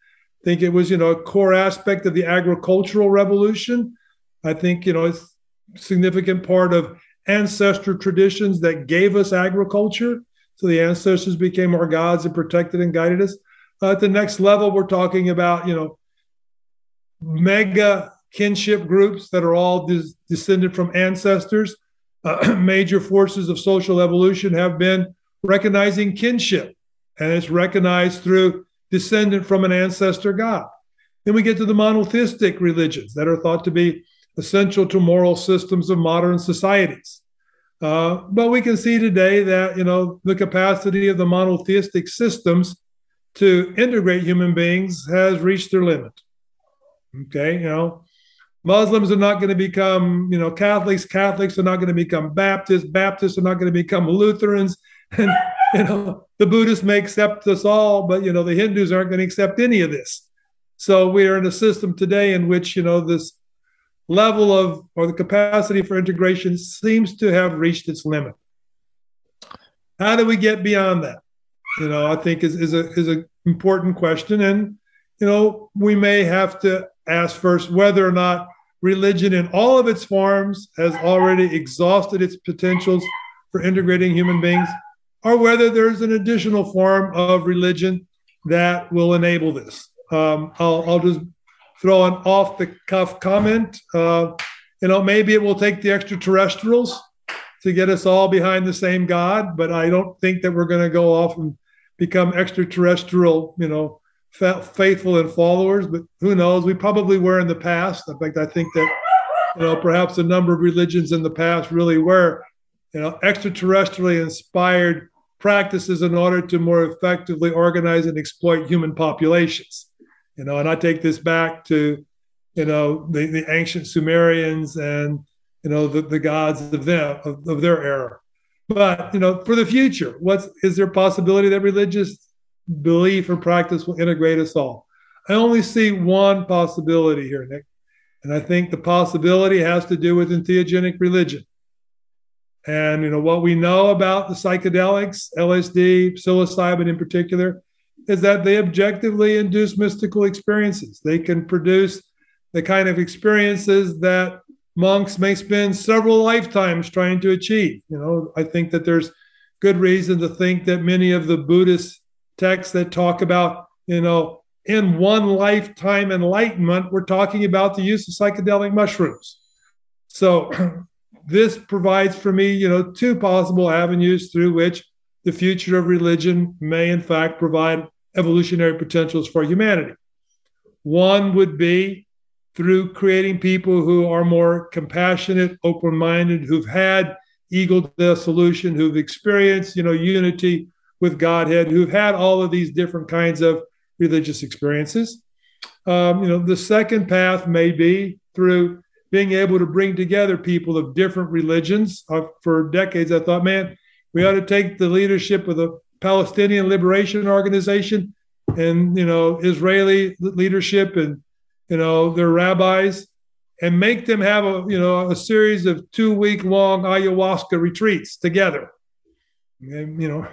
Think it was, you know, a core aspect of the agricultural revolution. I think, you know, it's a significant part of ancestral traditions that gave us agriculture. So the ancestors became our gods and protected and guided us. Uh, at the next level, we're talking about, you know, mega kinship groups that are all des- descended from ancestors. Uh, major forces of social evolution have been recognizing kinship, and it's recognized through descendant from an ancestor god. Then we get to the monotheistic religions that are thought to be essential to moral systems of modern societies. Uh, but we can see today that you know the capacity of the monotheistic systems to integrate human beings has reached their limit. Okay, you know, Muslims are not going to become, you know, Catholics. Catholics are not going to become Baptists. Baptists are not going to become Lutherans. And you know, the Buddhists may accept us all, but you know, the Hindus aren't going to accept any of this. So we are in a system today in which you know this level of or the capacity for integration seems to have reached its limit. How do we get beyond that? You know, I think is is a is an important question, and you know, we may have to ask first whether or not religion in all of its forms has already exhausted its potentials for integrating human beings, or whether there's an additional form of religion that will enable this. Um, I'll, I'll just throw an off the cuff comment. Uh, you know, maybe it will take the extraterrestrials to get us all behind the same God, but I don't think that we're going to go off and become extraterrestrial, you know, faithful and followers. But who knows? We probably were in the past. In fact, I think that, you know, perhaps a number of religions in the past really were, you know, extraterrestrially inspired practices in order to more effectively organize and exploit human populations. You know, and I take this back to, you know, the, the ancient Sumerians and, you know, the, the gods of them, of, of their era. But, you know, for the future, what's is there possibility that religious belief or practice will integrate us all? I only see one possibility here, Nick. And I think the possibility has to do with entheogenic religion. And you know what we know about the psychedelics, LSD, psilocybin in particular, is that they objectively induce mystical experiences. They can produce the kind of experiences that monks may spend several lifetimes trying to achieve. You know, I think that there's good reason to think that many of the Buddhist texts that talk about, you know, in one lifetime enlightenment, we're talking about the use of psychedelic mushrooms. So this provides for me, you know, two possible avenues through which the future of religion may, in fact, provide evolutionary potentials for humanity. One would be through creating people who are more compassionate, open minded, who've had ego dissolution, who've experienced, you know, unity with Godhead, who've had all of these different kinds of religious experiences. Um, you know, the second path may be through being able to bring together people of different religions. Uh, for decades, I thought, man, we ought to take the leadership of the Palestinian Liberation Organization and you know Israeli leadership and you know their rabbis and make them have a you know a series of two week long ayahuasca retreats together and you know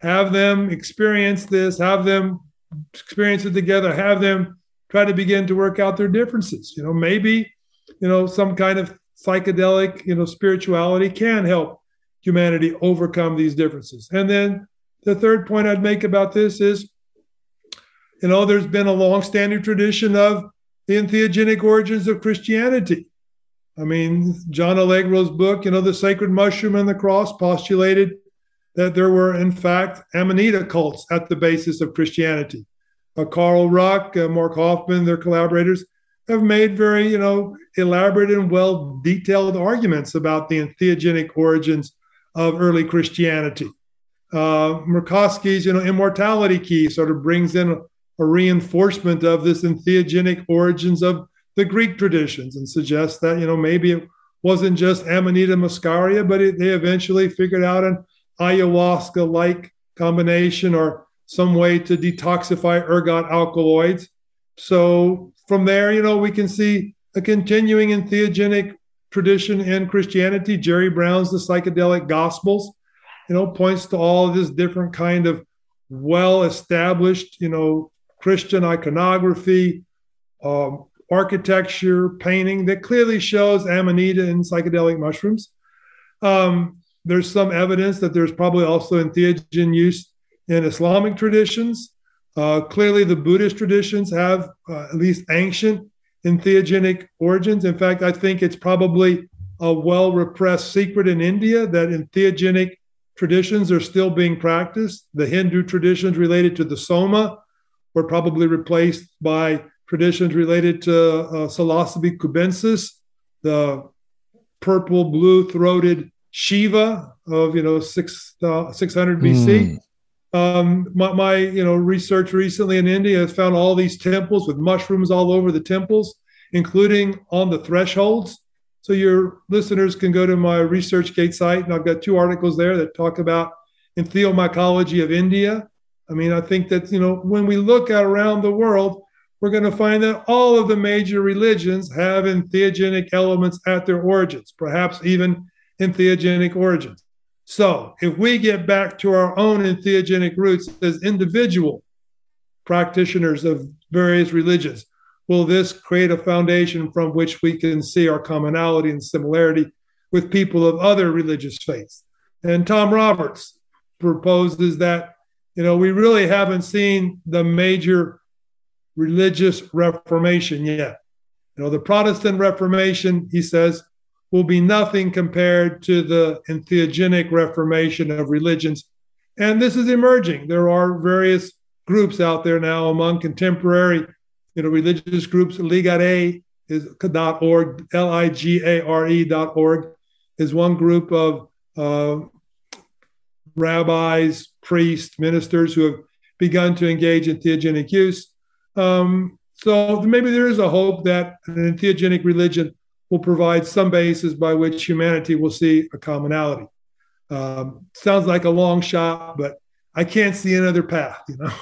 have them experience this have them experience it together have them try to begin to work out their differences you know maybe you know some kind of psychedelic you know spirituality can help humanity overcome these differences and then the third point I'd make about this is, you know, there's been a long-standing tradition of the entheogenic origins of Christianity. I mean, John Allegro's book, you know, The Sacred Mushroom and the Cross, postulated that there were, in fact, Amanita cults at the basis of Christianity. Uh, Carl Ruck, uh, Mark Hoffman, their collaborators, have made very, you know, elaborate and well detailed arguments about the entheogenic origins of early Christianity. Uh, Muraresku's, you know, immortality key sort of brings in a, a reinforcement of this entheogenic origins of the Greek traditions and suggests that, you know, maybe it wasn't just Amanita muscaria, but it, they eventually figured out an ayahuasca like combination or some way to detoxify ergot alkaloids. So from there, you know, we can see a continuing entheogenic tradition in Christianity. Jerry Brown's The Psychedelic Gospels, you know, points to all of this different kind of well-established, you know, Christian iconography, um, architecture, painting that clearly shows Amanita and psychedelic mushrooms. Um, there's some evidence that there's probably also entheogen use in Islamic traditions. Uh, clearly, the Buddhist traditions have uh, at least ancient entheogenic origins. In fact, I think it's probably a well repressed secret in India that entheogenic traditions are still being practiced. The Hindu traditions related to the Soma were probably replaced by traditions related to uh, Psilocybe cubensis, the purple blue throated Shiva of you know six uh, 600 BC. Mm. Um, my, my, you know research recently in India has found all these temples with mushrooms all over the temples, including on the thresholds. So your listeners can go to my ResearchGate site, and I've got two articles there that talk about entheomycology of India. I mean, I think that you know when we look at around the world, we're going to find that all of the major religions have entheogenic elements at their origins, perhaps even entheogenic origins. So, if we get back to our own entheogenic roots as individual practitioners of various religions, will this create a foundation from which we can see our commonality and similarity with people of other religious faiths? And Tom Roberts proposes that, you know, we really haven't seen the major religious reformation yet. You know, the Protestant Reformation, he says, will be nothing compared to the entheogenic reformation of religions. And this is emerging. There are various groups out there now among contemporary, you know, religious groups. Ligare is dot .org, L-I-G-A-R-E dot org is one group of uh, rabbis, priests, ministers who have begun to engage in theogenic use. Um, so maybe there is a hope that an entheogenic religion will provide some basis by which humanity will see a commonality. Um, sounds like a long shot, but I can't see another path. You know.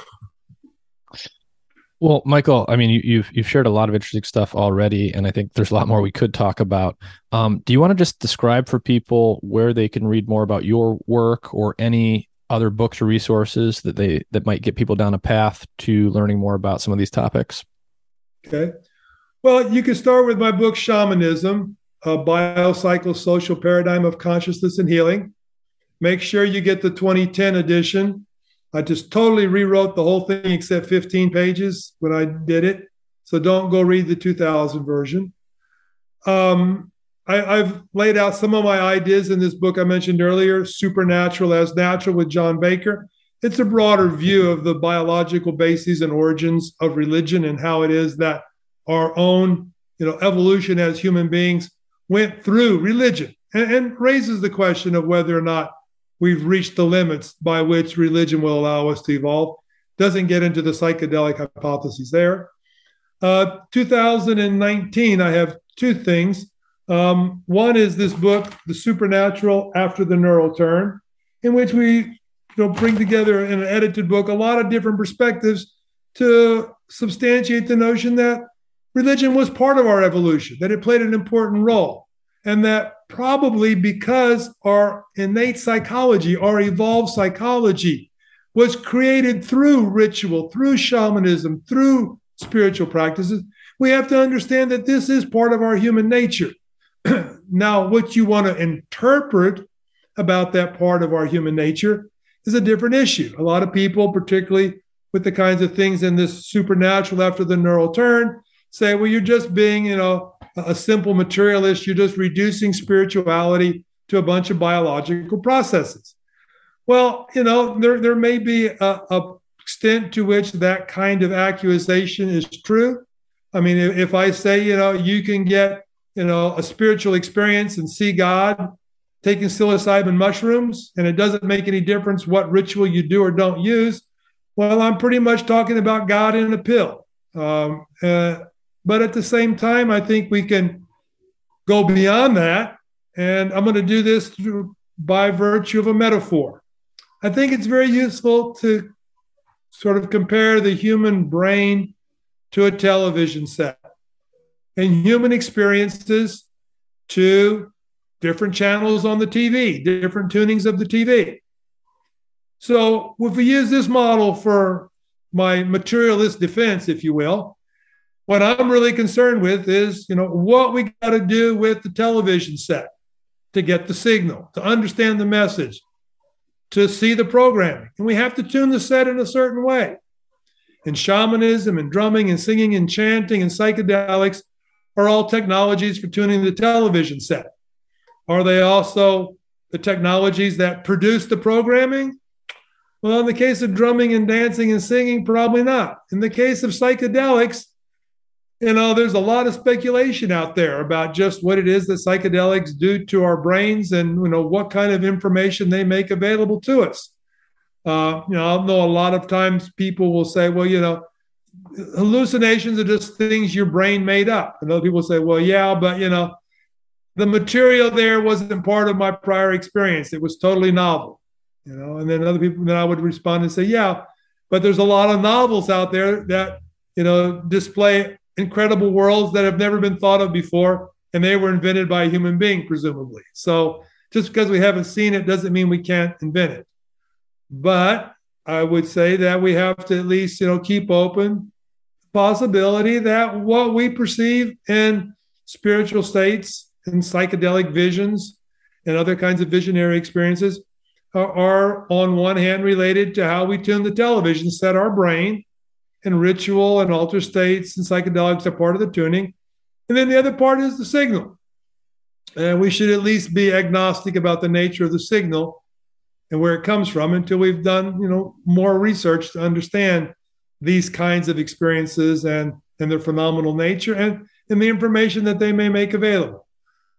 Well, Michael, I mean, you, have you've, you've shared a lot of interesting stuff already, and I think there's a lot more we could talk about. Um, do you want to just describe for people where they can read more about your work or any other books or resources that they that might get people down a path to learning more about some of these topics? Okay. Well, you can start with my book, Shamanism, a biopsychosocial paradigm of consciousness and healing. Make sure you get the 2010 edition. I just totally rewrote the whole thing except 15 pages when I did it. So don't go read the 2000 version. Um, I, have laid out some of my ideas in this book I mentioned earlier, Supernatural as Natural with John Baker. It's a broader view of the biological bases and origins of religion and how it is that our own you know evolution as human beings went through religion and, and raises the question of whether or not we've reached the limits by which religion will allow us to evolve. Doesn't get into the psychedelic hypotheses there. Uh, 2019 i have two things. Um, one is this book the supernatural after the neural turn in which we you know bring together in an edited book a lot of different perspectives to substantiate the notion that religion was part of our evolution, that it played an important role, and that probably because our innate psychology, our evolved psychology, was created through ritual, through shamanism, through spiritual practices, we have to understand that this is part of our human nature. now, what you want to interpret about that part of our human nature is a different issue. A lot of people, particularly with the kinds of things in this supernatural after the neural turn, say, well, you're just being, you know, a simple materialist. You're just reducing spirituality to a bunch of biological processes. Well, you know, there, there may be a, a extent to which that kind of accusation is true. I mean, if I say, you know, you can get, you know, a spiritual experience and see God taking psilocybin mushrooms, and it doesn't make any difference what ritual you do or don't use, well, I'm pretty much talking about God in a pill. Um, uh, but at the same time, I think we can go beyond that. And I'm going to do this through, by virtue of a metaphor. I think it's very useful to sort of compare the human brain to a television set and human experiences to different channels on the TV, different tunings of the TV. So if we use this model for my materialist defense, if you will, what I'm really concerned with is, you know, what we got to do with the television set to get the signal, to understand the message, to see the programming. And we have to tune the set in a certain way. And shamanism and drumming and singing and chanting and psychedelics are all technologies for tuning the television set. Are they also the technologies that produce the programming? Well, in the case of drumming and dancing and singing, probably not. In the case of psychedelics, you know, there's a lot of speculation out there about just what it is that psychedelics do to our brains and, you know, what kind of information they make available to us. Uh, you know, I know a lot of times people will say, well, you know, hallucinations are just things your brain made up. And other people say, well, yeah, but, you know, the material there wasn't part of my prior experience. It was totally novel you know and then other people then i would respond and say yeah but there's a lot of novels out there that you know display incredible worlds that have never been thought of before and they were invented by a human being presumably. So just because we haven't seen it doesn't mean we can't invent it. But i would say that we have to at least you know keep open the possibility that what we perceive in spiritual states and psychedelic visions and other kinds of visionary experiences are, on one hand, related to how we tune the television set our brain, and ritual and alter states and psychedelics are part of the tuning. And then the other part is the signal. And we should at least be agnostic about the nature of the signal and where it comes from until we've done, you know, more research to understand these kinds of experiences and and their phenomenal nature and and the information that they may make available.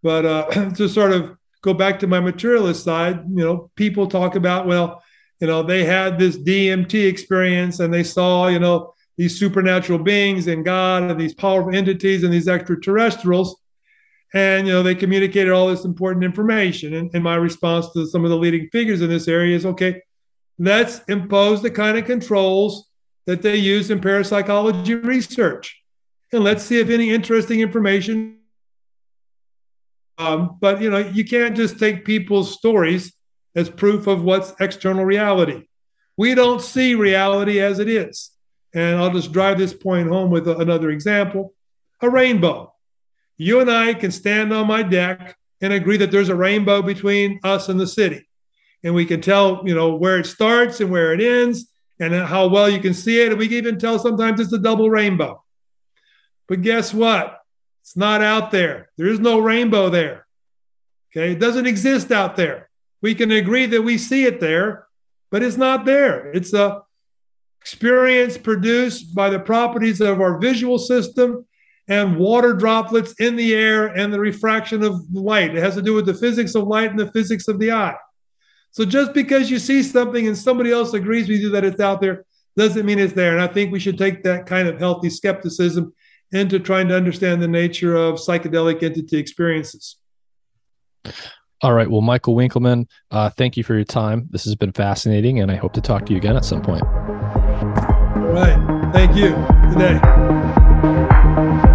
But uh, to sort of go back to my materialist side, you know, people talk about, well, you know, they had this DMT experience and they saw, you know, these supernatural beings and God and these powerful entities and these extraterrestrials. And, you know, they communicated all this important information. And, and my response to some of the leading figures in this area is okay, let's impose the kind of controls that they use in parapsychology research. And let's see if any interesting information um, but you know, you can't just take people's stories as proof of what's external reality. We don't see reality as it is. And I'll just drive this point home with another example a rainbow. You and I can stand on my deck and agree that there's a rainbow between us and the city. And we can tell, you know, where it starts and where it ends and how well you can see it. And we can even tell sometimes it's a double rainbow. But guess what? It's not out there. There is no rainbow there. Okay. It doesn't exist out there. We can agree that we see it there, but it's not there. It's a experience produced by the properties of our visual system and water droplets in the air and the refraction of light. It has to do with the physics of light and the physics of the eye. So just because you see something and somebody else agrees with you that it's out there doesn't mean it's there. And I think we should take that kind of healthy skepticism into trying to understand the nature of psychedelic entity experiences. All right. Well, Michael Winkelman, uh, thank you for your time. This has been fascinating, and I hope to talk to you again at some point. All right. Thank you. Good day.